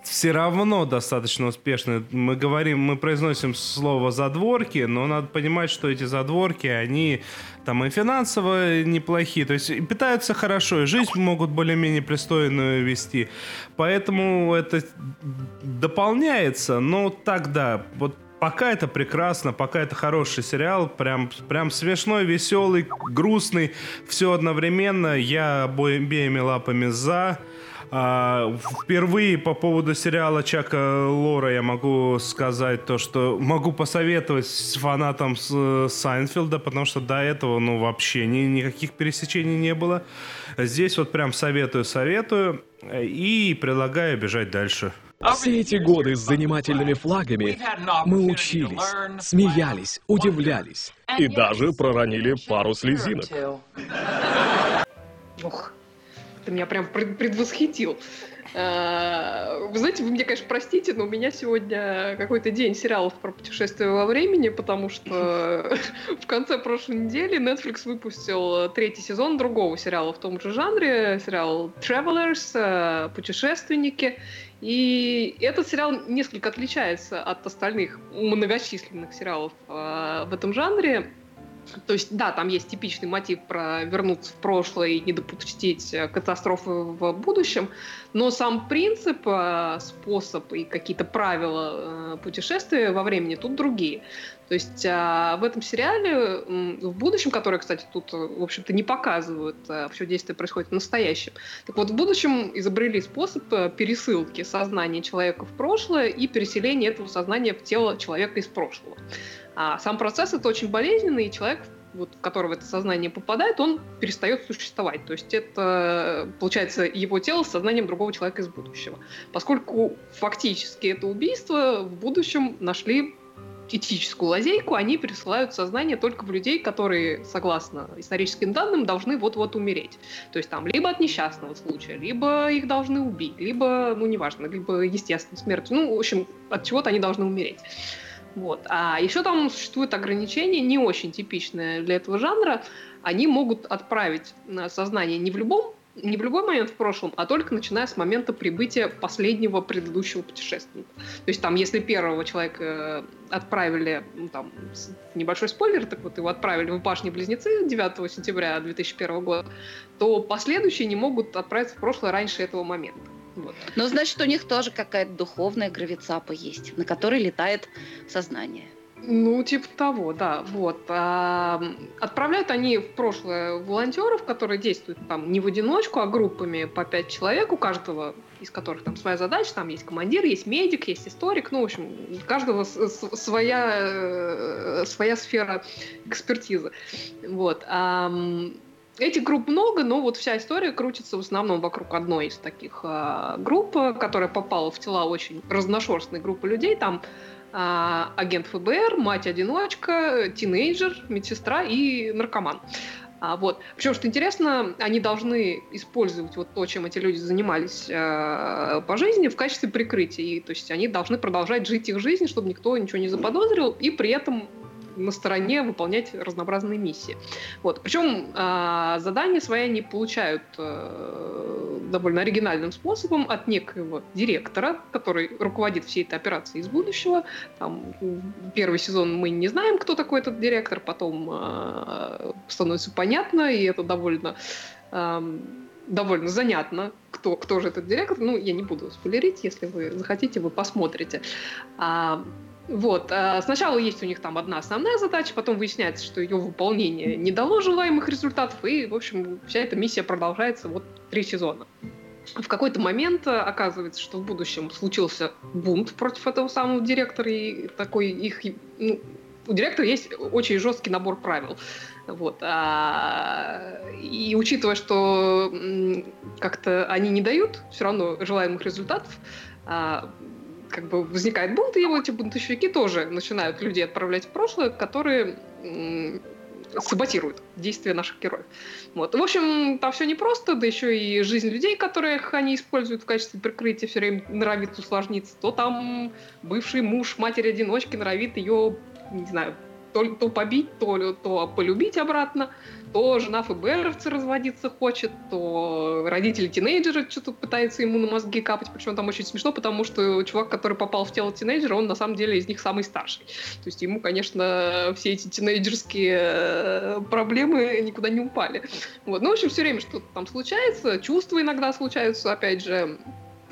S4: все равно достаточно успешные. Мы говорим, мы произносим слово задворки, но надо понимать, что эти задворки, они там и финансово неплохие, то есть питаются хорошо, и жизнь могут более-менее пристойную вести. Поэтому это дополняется, но тогда вот пока это прекрасно, пока это хороший сериал, прям, прям смешной, веселый, грустный, все одновременно. Я обеими лапами за. А, впервые по поводу сериала Чака Лора я могу сказать то, что могу посоветовать фанатам Сайнфилда, потому что до этого, ну, вообще ни, никаких пересечений не было. Здесь вот прям советую, советую и предлагаю бежать дальше.
S6: Все эти годы с занимательными флагами мы учились, смеялись, удивлялись и даже проронили пару слезинок.
S1: как-то меня прям предвосхитил. Э, вы знаете, вы мне, конечно, простите, но у меня сегодня какой-то день сериалов про путешествия во времени, потому что в конце прошлой недели Netflix выпустил третий сезон другого сериала в том же жанре, сериал Travelers, путешественники. И этот сериал несколько отличается от остальных многочисленных сериалов э, в этом жанре. То есть, да, там есть типичный мотив про вернуться в прошлое и не допустить э, катастрофы в будущем, но сам принцип, э, способ и какие-то правила э, путешествия во времени тут другие. То есть в этом сериале, в будущем, который, кстати, тут, в общем-то, не показывают, все действие происходит в настоящем. Так вот, в будущем изобрели способ пересылки сознания человека в прошлое и переселения этого сознания в тело человека из прошлого. А сам процесс это очень болезненный, и человек, вот, в которого это сознание попадает, он перестает существовать. То есть это, получается, его тело с сознанием другого человека из будущего. Поскольку фактически это убийство в будущем нашли этическую лазейку, они пересылают сознание только в людей, которые, согласно историческим данным, должны вот-вот умереть. То есть там либо от несчастного случая, либо их должны убить, либо, ну, неважно, либо естественной смертью. Ну, в общем, от чего-то они должны умереть. Вот. А еще там существует ограничение, не очень типичное для этого жанра. Они могут отправить сознание не в любом не в любой момент в прошлом, а только начиная с момента прибытия последнего предыдущего путешественника. То есть там, если первого человека э, отправили, ну, там, небольшой спойлер, так вот его отправили в башни-близнецы 9 сентября 2001 года, то последующие не могут отправиться в прошлое раньше этого момента.
S2: Вот. Ну, значит, у них тоже какая-то духовная гравицапа есть, на которой летает сознание.
S1: Ну, типа того, да. Вот. А, отправляют они в прошлое волонтеров, которые действуют там не в одиночку, а группами по пять человек, у каждого из которых там своя задача, там есть командир, есть медик, есть историк, ну, в общем, у каждого своя, э, своя сфера экспертизы. Вот. А, Этих групп много, но вот вся история крутится в основном вокруг одной из таких э, групп, которая попала в тела очень разношерстной группы людей. Там э, агент ФБР, мать-одиночка, тинейджер, медсестра и наркоман. А, вот. Причем, что интересно, они должны использовать вот то, чем эти люди занимались э, по жизни, в качестве прикрытия. И, то есть они должны продолжать жить их жизнь, чтобы никто ничего не заподозрил, и при этом на стороне выполнять разнообразные миссии. Вот. Причем э, задания свои они получают э, довольно оригинальным способом от некоего директора, который руководит всей этой операцией из будущего. Там, первый сезон мы не знаем, кто такой этот директор, потом э, становится понятно, и это довольно э, довольно занятно, кто, кто же этот директор. Ну, я не буду спойлерить, если вы захотите, вы посмотрите. А, вот. А сначала есть у них там одна основная задача, потом выясняется, что ее выполнение не дало желаемых результатов, и, в общем, вся эта миссия продолжается вот три сезона. В какой-то момент оказывается, что в будущем случился бунт против этого самого директора, и такой их... Ну, у директора есть очень жесткий набор правил. Вот. А, и учитывая, что как-то они не дают все равно желаемых результатов, а, как бы возникает бунт, и его эти бунтовщики тоже начинают людей отправлять в прошлое, которые саботируют действия наших героев. Вот. В общем, там все непросто, да еще и жизнь людей, которых они используют в качестве прикрытия, все время норовит усложниться. То там бывший муж матери-одиночки норовит ее, не знаю, то, то побить, то, то полюбить обратно то жена ФБРовца разводиться хочет, то родители тинейджера что-то пытаются ему на мозги капать, причем там очень смешно, потому что чувак, который попал в тело тинейджера, он на самом деле из них самый старший. То есть ему, конечно, все эти тинейджерские э, проблемы никуда не упали. Вот. Ну, в общем, все время что-то там случается, чувства иногда случаются, опять же,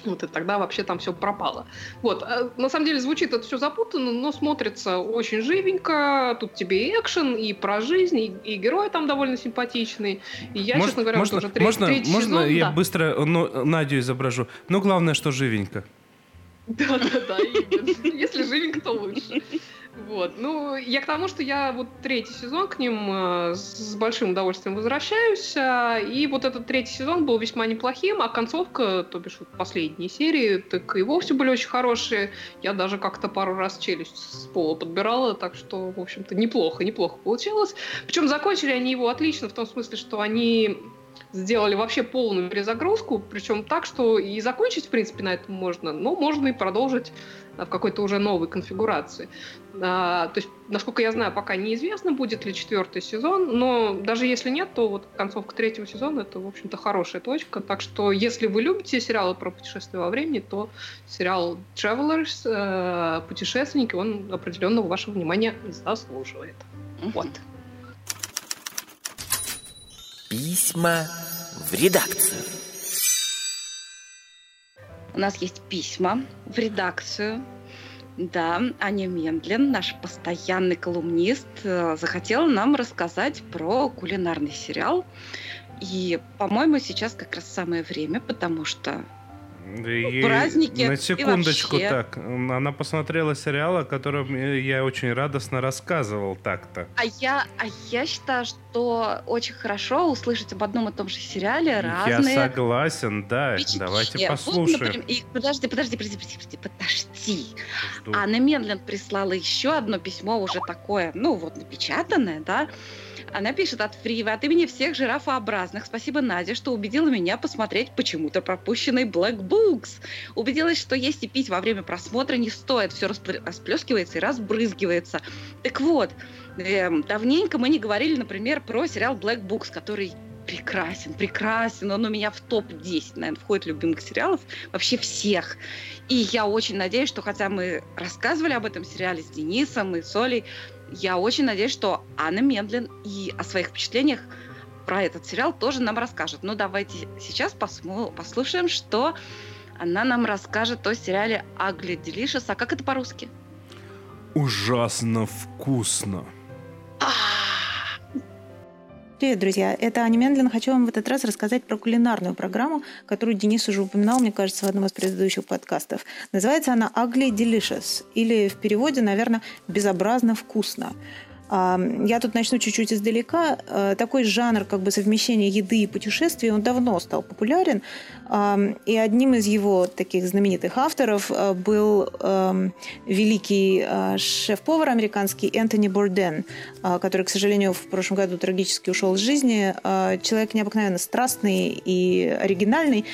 S1: вот, и тогда вообще там все пропало. Вот, э, на самом деле звучит это все запутанно, но смотрится очень живенько. Тут тебе и экшен, и про жизнь, и, и герой там довольно симпатичный. И я,
S4: Может,
S1: честно говоря,
S4: можно,
S1: вот уже третий,
S4: можно,
S1: третий
S4: можно
S1: сезон,
S4: я
S1: да.
S4: быстро ну, Надю изображу? Ну, главное, что живенько.
S1: Да-да-да. Если живенько, то лучше. Вот. Ну, я к тому, что я вот третий сезон к ним э, с большим удовольствием возвращаюсь. Э, и вот этот третий сезон был весьма неплохим, а концовка, то бишь вот последние серии, так и вовсе были очень хорошие. Я даже как-то пару раз челюсть с пола подбирала, так что, в общем-то, неплохо, неплохо получилось. Причем закончили они его отлично в том смысле, что они сделали вообще полную перезагрузку, причем так, что и закончить, в принципе, на этом можно, но можно и продолжить в какой-то уже новой конфигурации. А, то есть, насколько я знаю, пока неизвестно, будет ли четвертый сезон, но даже если нет, то вот концовка третьего сезона это, в общем-то, хорошая точка. Так что, если вы любите сериалы про путешествия во времени, то сериал Travelers, э, путешественники, он определенно вашего внимания заслуживает. Вот.
S3: Письма в редакцию.
S2: У нас есть письма в редакцию. Да, Аня Мендлин, наш постоянный колумнист, э, захотела нам рассказать про кулинарный сериал. И, по-моему, сейчас как раз самое время, потому что
S4: И
S2: праздники
S4: На
S2: и
S4: секундочку
S2: вообще.
S4: так. Она посмотрела сериал, о котором я очень радостно рассказывал так-то.
S2: А я, а я считаю, что очень хорошо услышать об одном и том же сериале разные
S4: Я согласен, да.
S2: впечатления.
S4: Давайте
S2: Вот,
S4: послушаем.
S2: например, и- подожди, подожди, подожди, подожди, подожди, подожди.
S4: Жду.
S2: Анна Менлин прислала еще одно письмо, уже такое, ну вот, напечатанное, да. Она пишет от Фривы, от имени всех жирафообразных. Спасибо, Надя, что убедила меня посмотреть почему-то пропущенный Black Books. Убедилась, что есть и пить во время просмотра не стоит. Все расплескивается и разбрызгивается. Так вот, эм, давненько мы не говорили, например, про сериал Black Books, который прекрасен, прекрасен. Он у меня в топ-10, наверное, входит любимых сериалов вообще всех. И я очень надеюсь, что хотя мы рассказывали об этом сериале с Денисом и с Олей, я очень надеюсь, что Анна Мендлин и о своих впечатлениях про этот сериал тоже нам расскажет. Ну, давайте сейчас послушаем, что она нам расскажет о сериале Ugly Delicious. А как это по-русски?
S4: Ужасно вкусно.
S7: Привет, друзья! Это Аня Мендлин. Хочу вам в этот раз рассказать про кулинарную программу, которую Денис уже упоминал, мне кажется, в одном из предыдущих подкастов. Называется она Ugly Delicious, или в переводе, наверное, «безобразно вкусно». А, Я тут начну чуть-чуть издалека. А, Такой жанр как бы совмещения еды и путешествий, он давно стал популярен. И одним из его таких знаменитых авторов а, был ам, великий а, шеф-повар американский Энтони Борден, а, который, к сожалению, в прошлом году трагически ушел из жизни. Человек необыкновенно страстный и оригинальный.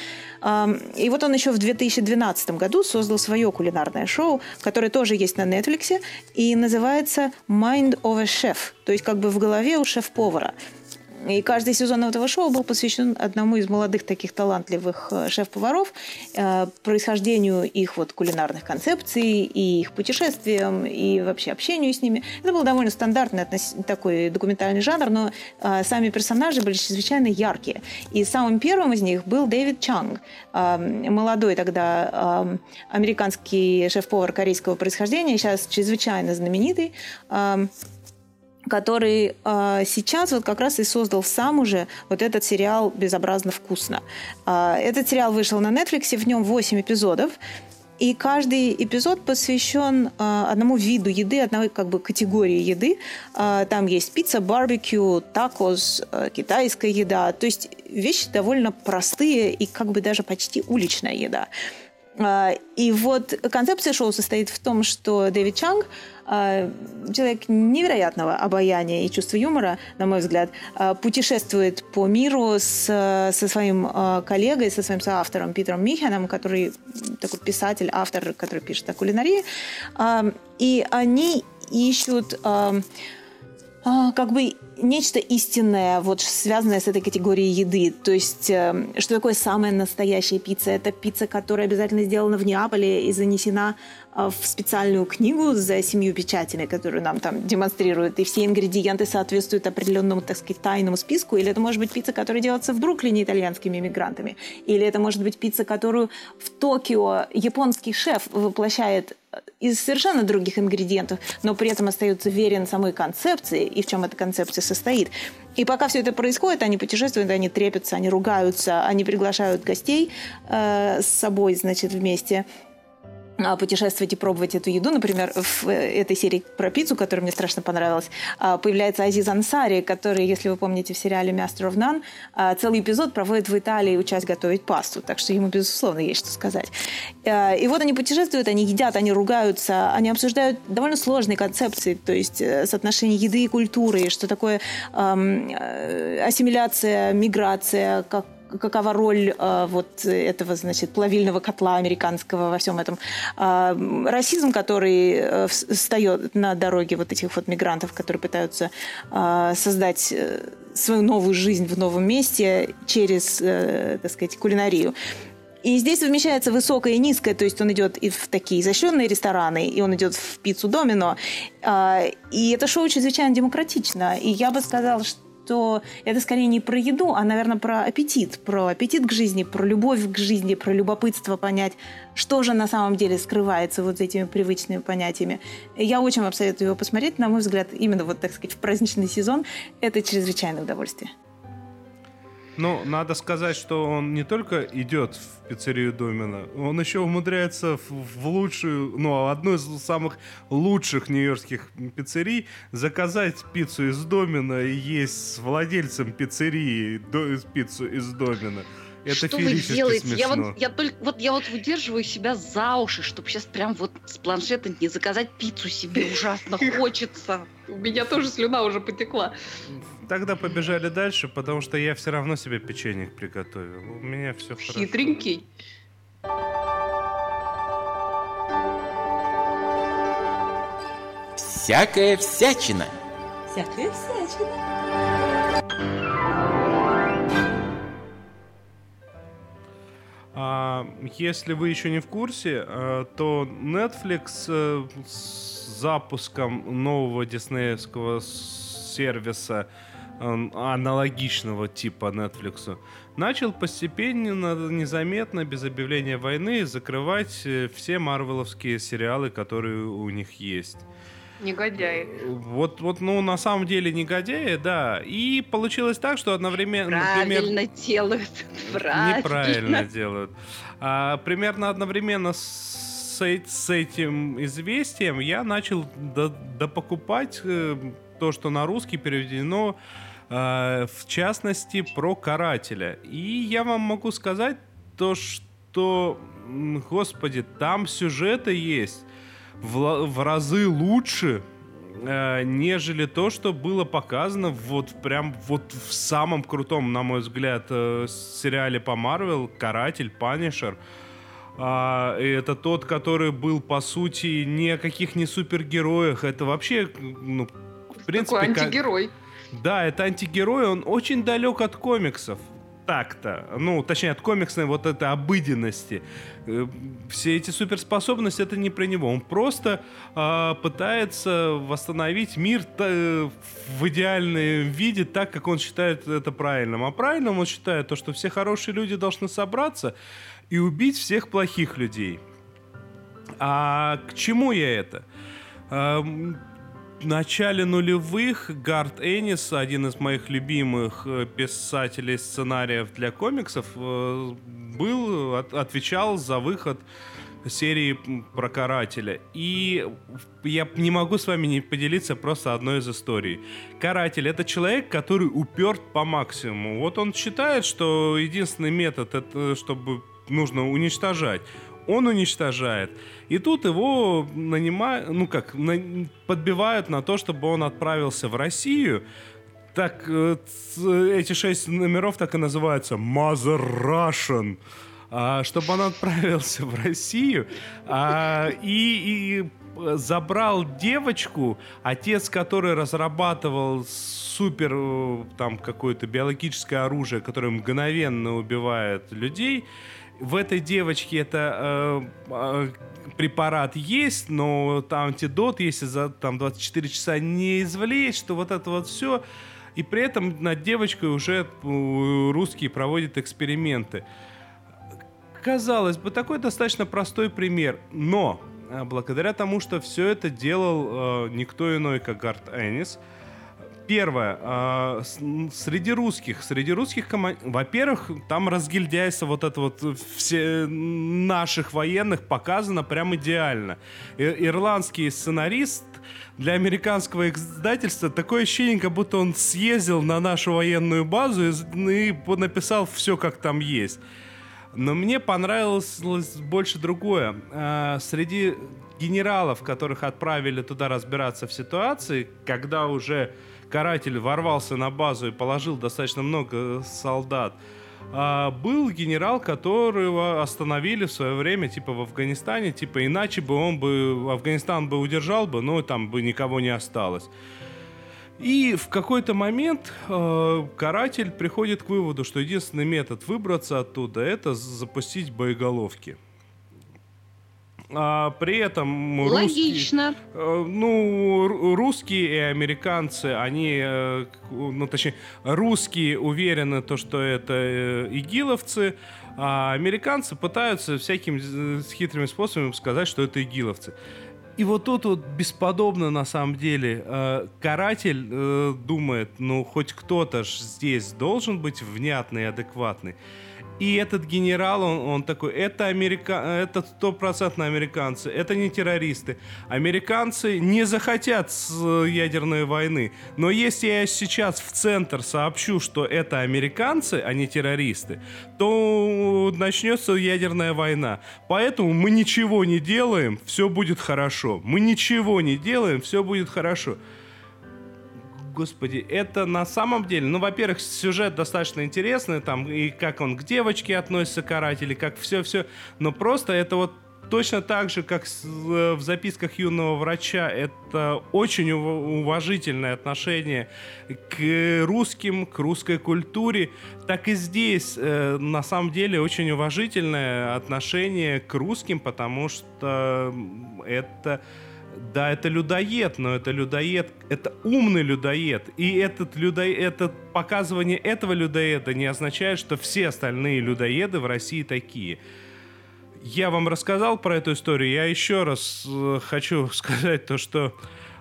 S7: И вот он еще в 2012 году создал свое кулинарное шоу, которое тоже есть на Netflix, и называется «Mind of a Chef», то есть как бы в голове у шеф-повара. И каждый сезон этого шоу был посвящен одному из молодых таких талантливых э, шеф-поваров, э, происхождению их вот кулинарных концепций, и их путешествиям, и вообще общению с ними. Это был довольно стандартный такой документальный жанр, но э, сами персонажи были чрезвычайно яркие. И самым первым из них был Дэвид Чанг, э, молодой тогда э, американский шеф-повар корейского происхождения, сейчас чрезвычайно знаменитый. Который э, сейчас вот как раз и создал сам уже вот этот сериал «Безобразно вкусно». Э, этот сериал вышел на Netflix, в нем 8 эпизодов, и каждый эпизод посвящен э, одному виду еды, одной как бы категории еды. Э, там есть пицца, барбекю, такос, э, китайская еда. То есть вещи довольно простые и как бы даже почти уличная еда. А, И вот концепция шоу состоит в том, что Дэвид Чанг, а, человек невероятного обаяния и чувства юмора, на мой взгляд, а, путешествует по миру с, со своим а, коллегой, со своим соавтором Питером Миханом, который такой писатель, автор, который пишет о кулинарии. А, И они ищут а, а, как бы нечто истинное, вот связанное с этой категорией еды. То есть, э, что такое самая настоящая пицца? Это пицца, которая обязательно сделана в Неаполе и занесена в специальную книгу за семью печатями, которую нам там демонстрируют, и все ингредиенты соответствуют определенному, так сказать, тайному списку. Или это может быть пицца, которая делается в Бруклине итальянскими иммигрантами. Или это может быть пицца, которую в Токио японский шеф воплощает из совершенно других ингредиентов, но при этом остается верен самой концепции и в чем эта концепция состоит. И пока все это происходит, они путешествуют, они трепятся, они ругаются, они приглашают гостей э, с собой, значит, вместе. А, путешествовать и пробовать эту еду. Например, в этой серии про пиццу, которая мне страшно понравилась, а, появляется Азиз Ансари, который, если вы помните в сериале Master of None, а, целый эпизод проводит в Италии, учась готовить пасту. Так что ему, безусловно, есть что сказать. И вот они путешествуют, они едят, они ругаются, они обсуждают довольно сложные концепции, то есть э, соотношение еды и культуры, что такое эм, ассимиляция, миграция, как какова роль э, вот этого, значит, плавильного котла американского во всем этом. Э, расизм, который э, встает на дороге вот этих вот мигрантов, которые пытаются э, создать свою новую жизнь в новом месте через, э, так сказать, кулинарию. И здесь совмещается высокое и низкое, то есть он идет и в такие изощренные рестораны, и он идет в пиццу Домино. Э, и это шоу чрезвычайно демократично. И я бы сказала, что что это скорее не про еду, а, наверное, про аппетит. Про аппетит к жизни, про любовь к жизни, про любопытство понять, что же на самом деле скрывается вот этими привычными понятиями. Я очень вам советую его посмотреть. На мой взгляд, именно вот, так сказать, в праздничный сезон это чрезвычайное удовольствие.
S4: Ну, надо сказать, что он не только идет в пиццерию Домина, он еще умудряется в, в лучшую, ну, одну из самых лучших нью-йоркских пиццерий заказать пиццу из Домина и есть с владельцем пиццерии до, пиццу из Домина.
S2: Это что вы делаете? Смешно. Я вот, я только, вот я вот выдерживаю себя за уши, чтобы сейчас прям вот с планшета не заказать пиццу себе ужасно хочется.
S1: У меня тоже слюна уже потекла.
S4: Тогда побежали дальше, потому что я все равно себе печенье приготовил. У меня все хорошо.
S1: Хитренький.
S3: Всякая всячина.
S7: Всякая всячина.
S4: Если вы еще не в курсе, а, то Netflix э, с запуском нового диснеевского сервиса аналогичного типа Netflix, начал постепенно, незаметно, без объявления войны, закрывать э, все марвеловские сериалы, которые у них есть.
S1: Негодяи.
S4: Вот, вот, ну, на самом деле негодяи, да. И получилось так, что одновременно...
S2: Правильно например, делают. Правильно.
S4: Неправильно делают. А, примерно одновременно с, с этим известием я начал допокупать до э, то, что на русский переведено Э, в частности, про карателя. И я вам могу сказать то, что, господи, там сюжеты есть в, в разы лучше, э, нежели то, что было показано вот прям вот в самом крутом, на мой взгляд, э, сериале по Марвел «Каратель», «Панишер». А, это тот, который был, по сути, ни о каких не супергероях. Это вообще, ну, в принципе...
S1: Такой антигерой. Как
S4: да, это антигерой, он очень далек от комиксов. Так-то. Ну, точнее, от комиксной вот этой обыденности. Э, все эти суперспособности это не про него. Он просто э, пытается восстановить мир в идеальном виде так, как он считает это правильным. А правильным он считает то, что все хорошие люди должны собраться и убить всех плохих людей. А к чему я это? Начале нулевых Гард Эннис, один из моих любимых э, писателей сценариев для комиксов, э, был, отвечал за выход серии про карателя. И я не могу с вами не поделиться просто одной из историй. Каратель — это человек, который уперт по максимуму. Вот он считает, что единственный метод — это чтобы нужно уничтожать он уничтожает. И тут его нанимают, ну как, на, подбивают на то, чтобы он отправился в Россию. Так, э, эти шесть номеров так и называются Mother Russian. А, чтобы он отправился в Россию а, и, и забрал девочку, отец которой разрабатывал супер э, там какое-то биологическое оружие, которое мгновенно убивает людей в этой девочке это э, э, препарат есть, но там антидот, если за там 24 часа не извлечь, что вот это вот все. И при этом над девочкой уже э, русские проводят эксперименты. Казалось бы, такой достаточно простой пример, но э, благодаря тому, что все это делал э, никто иной, как Гарт Эннис, первое, э, среди русских, среди русских команд, во-первых, там разгильдяйство вот это вот все наших военных показано прям идеально. Ирландский сценарист для американского издательства такое ощущение, как будто он съездил на нашу военную базу и, и написал все, как там есть. Но мне понравилось больше другое. А, среди генералов, которых отправили туда разбираться в ситуации, когда уже каратель ворвался на базу и положил достаточно много солдат, а, был генерал, которого остановили в свое время, типа в Афганистане, типа иначе бы он бы, Афганистан бы удержал бы, но там бы никого не осталось. И в какой-то момент э, каратель приходит к выводу, что единственный метод выбраться оттуда это запустить боеголовки. А при этом
S2: Логично.
S4: Русские, э, ну, русские и американцы, они, э, ну, точнее, русские уверены, то, что это э, игиловцы, а американцы пытаются всякими хитрыми способами сказать, что это игиловцы. И вот тут вот бесподобно на самом деле. Каратель думает, ну хоть кто-то ж здесь должен быть внятный адекватный. И этот генерал, он, он такой, это, америка... это стопроцентно американцы, это не террористы. Американцы не захотят ядерной войны. Но если я сейчас в центр сообщу, что это американцы, а не террористы, то начнется ядерная война. Поэтому мы ничего не делаем, все будет хорошо. Мы ничего не делаем, все будет хорошо господи, это на самом деле, ну, во-первых, сюжет достаточно интересный, там, и как он к девочке относится, каратель, и как все-все, но просто это вот точно так же, как э, в записках юного врача, это очень уважительное отношение к русским, к русской культуре, так и здесь э, на самом деле очень уважительное отношение к русским, потому что это да, это людоед, но это людоед, это умный людоед. И этот людоед, это показывание этого людоеда не означает, что все остальные людоеды в России такие. Я вам рассказал про эту историю. Я еще раз э, хочу сказать то, что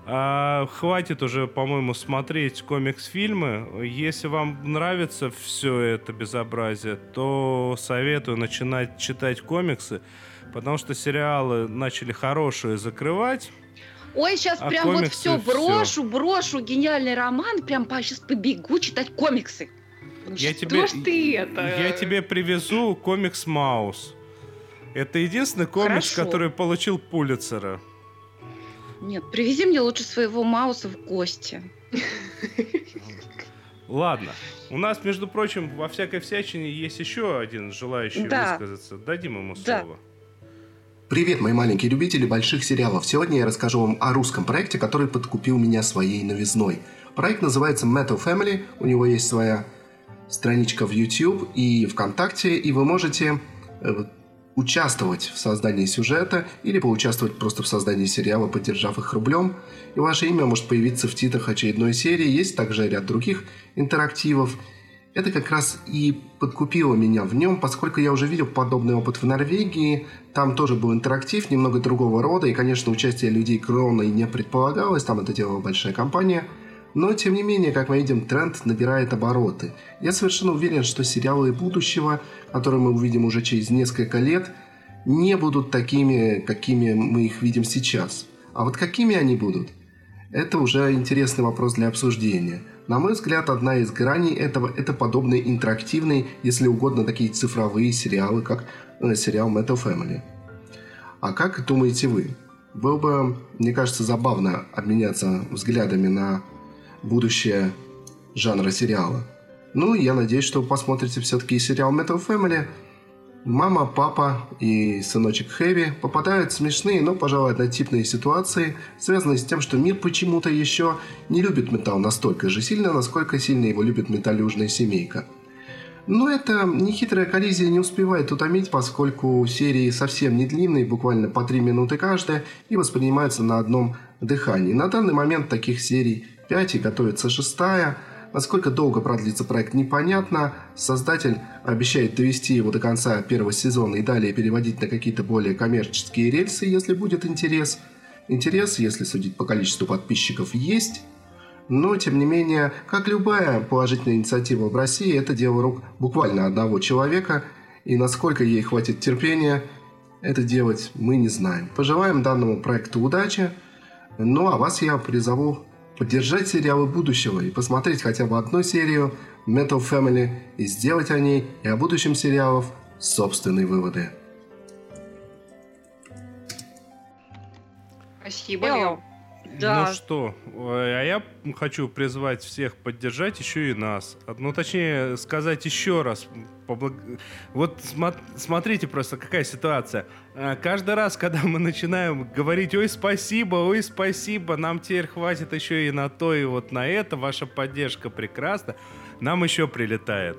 S4: э, хватит уже, по-моему, смотреть комикс-фильмы. Если вам нравится все это безобразие, то советую начинать читать комиксы, потому что сериалы начали хорошие закрывать.
S2: Ой, сейчас а прям вот все брошу, брошу гениальный роман, прям по, сейчас побегу читать комиксы.
S4: Я тебе,
S1: ж ты это?
S4: Я тебе привезу комикс Маус. Это единственный комикс, Хорошо. который получил Пулицера.
S2: Нет, привези мне лучше своего Мауса в гости.
S4: Ладно. У нас, между прочим, во всякой всячине есть еще один желающий да. высказаться. Дадим ему да. слово.
S8: Привет, мои маленькие любители больших сериалов. Сегодня я расскажу вам о русском проекте, который подкупил меня своей новизной. Проект называется Metal Family, у него есть своя страничка в YouTube и ВКонтакте, и вы можете э, участвовать в создании сюжета или поучаствовать просто в создании сериала, поддержав их рублем. И ваше имя может появиться в титрах очередной серии. Есть также ряд других интерактивов. Это как раз и подкупило меня в нем, поскольку я уже видел подобный опыт в Норвегии. Там тоже был интерактив, немного другого рода, и, конечно, участие людей кроной не предполагалось, там это делала большая компания. Но, тем не менее, как мы видим, тренд набирает обороты. Я совершенно уверен, что сериалы будущего, которые мы увидим уже через несколько лет, не будут такими, какими мы их видим сейчас. А вот какими они будут, это уже интересный вопрос для обсуждения – на мой взгляд, одна из граней этого – это подобные интерактивные, если угодно, такие цифровые сериалы, как э, сериал Metal Family. А как думаете вы? Было бы, мне кажется, забавно обменяться взглядами на будущее жанра сериала. Ну, я надеюсь, что вы посмотрите все-таки сериал Metal Family – Мама, папа и сыночек Хэви попадают в смешные, но, пожалуй, однотипные ситуации, связанные с тем, что мир почему-то еще не любит металл настолько же сильно, насколько сильно его любит металлюжная семейка. Но эта нехитрая коллизия не успевает утомить, поскольку серии совсем не длинные, буквально по 3 минуты каждая, и воспринимаются на одном дыхании. На данный момент таких серий 5 и готовится шестая – Насколько долго продлится проект, непонятно. Создатель обещает довести его до конца первого сезона и далее переводить на какие-то более коммерческие рельсы, если будет интерес. Интерес, если судить по количеству подписчиков, есть. Но, тем не менее, как любая положительная инициатива в России, это дело рук буквально одного человека, и насколько ей хватит терпения это делать, мы не знаем. Пожелаем данному проекту удачи, ну а вас я призову поддержать сериалы будущего и посмотреть хотя бы одну серию Metal Family и сделать о ней и о будущем сериалов собственные выводы.
S1: Спасибо, Лео.
S4: Да. Ну что, а я хочу призвать всех поддержать еще и нас. Ну, точнее, сказать еще раз. Поблаг... Вот смотрите просто, какая ситуация. А, каждый раз, когда мы начинаем говорить, ой, спасибо, ой, спасибо, нам теперь хватит еще и на то, и вот на это, ваша поддержка прекрасна, нам еще прилетает.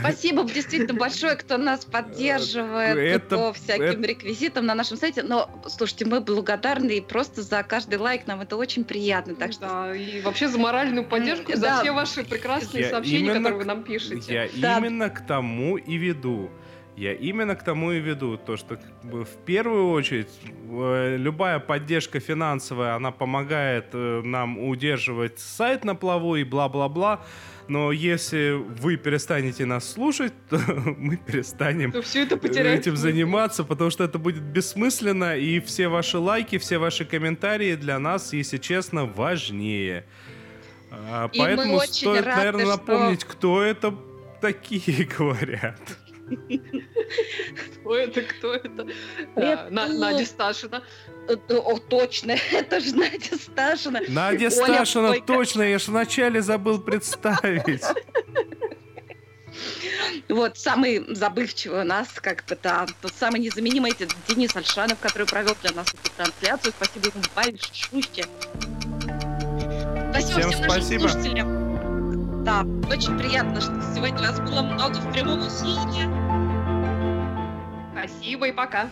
S2: Спасибо действительно большое, кто нас поддерживает это, по всяким это... реквизитам на нашем сайте. Но, слушайте, мы благодарны и просто за каждый лайк нам это очень приятно. Так что...
S1: Да, и вообще за моральную поддержку, да. за все ваши прекрасные я сообщения, которые вы нам пишете.
S4: Я да. именно к тому и веду. Я именно к тому и веду, то что в первую очередь э, любая поддержка финансовая, она помогает э, нам удерживать сайт на плаву и бла-бла-бла. Но если вы перестанете нас слушать, то мы перестанем то все это этим заниматься, потому что это будет бессмысленно, и все ваши лайки, все ваши комментарии для нас, если честно, важнее. А, поэтому стоит, рады, наверное, напомнить, что... кто это такие говорят.
S1: Кто это, кто это? это... Надя Сташина.
S2: О, точно, это же Надя Сташина.
S4: Надя Сташина, точно, я же вначале забыл представить.
S2: Вот, самый забывчивый у нас, как бы, да, тот самый незаменимый, это Денис Альшанов, который провел для нас эту трансляцию. Спасибо ему большое. Спасибо всем, всем спасибо. нашим слушателям. Да, очень приятно, что сегодня вас было много в прямом эфире.
S1: Спасибо и пока.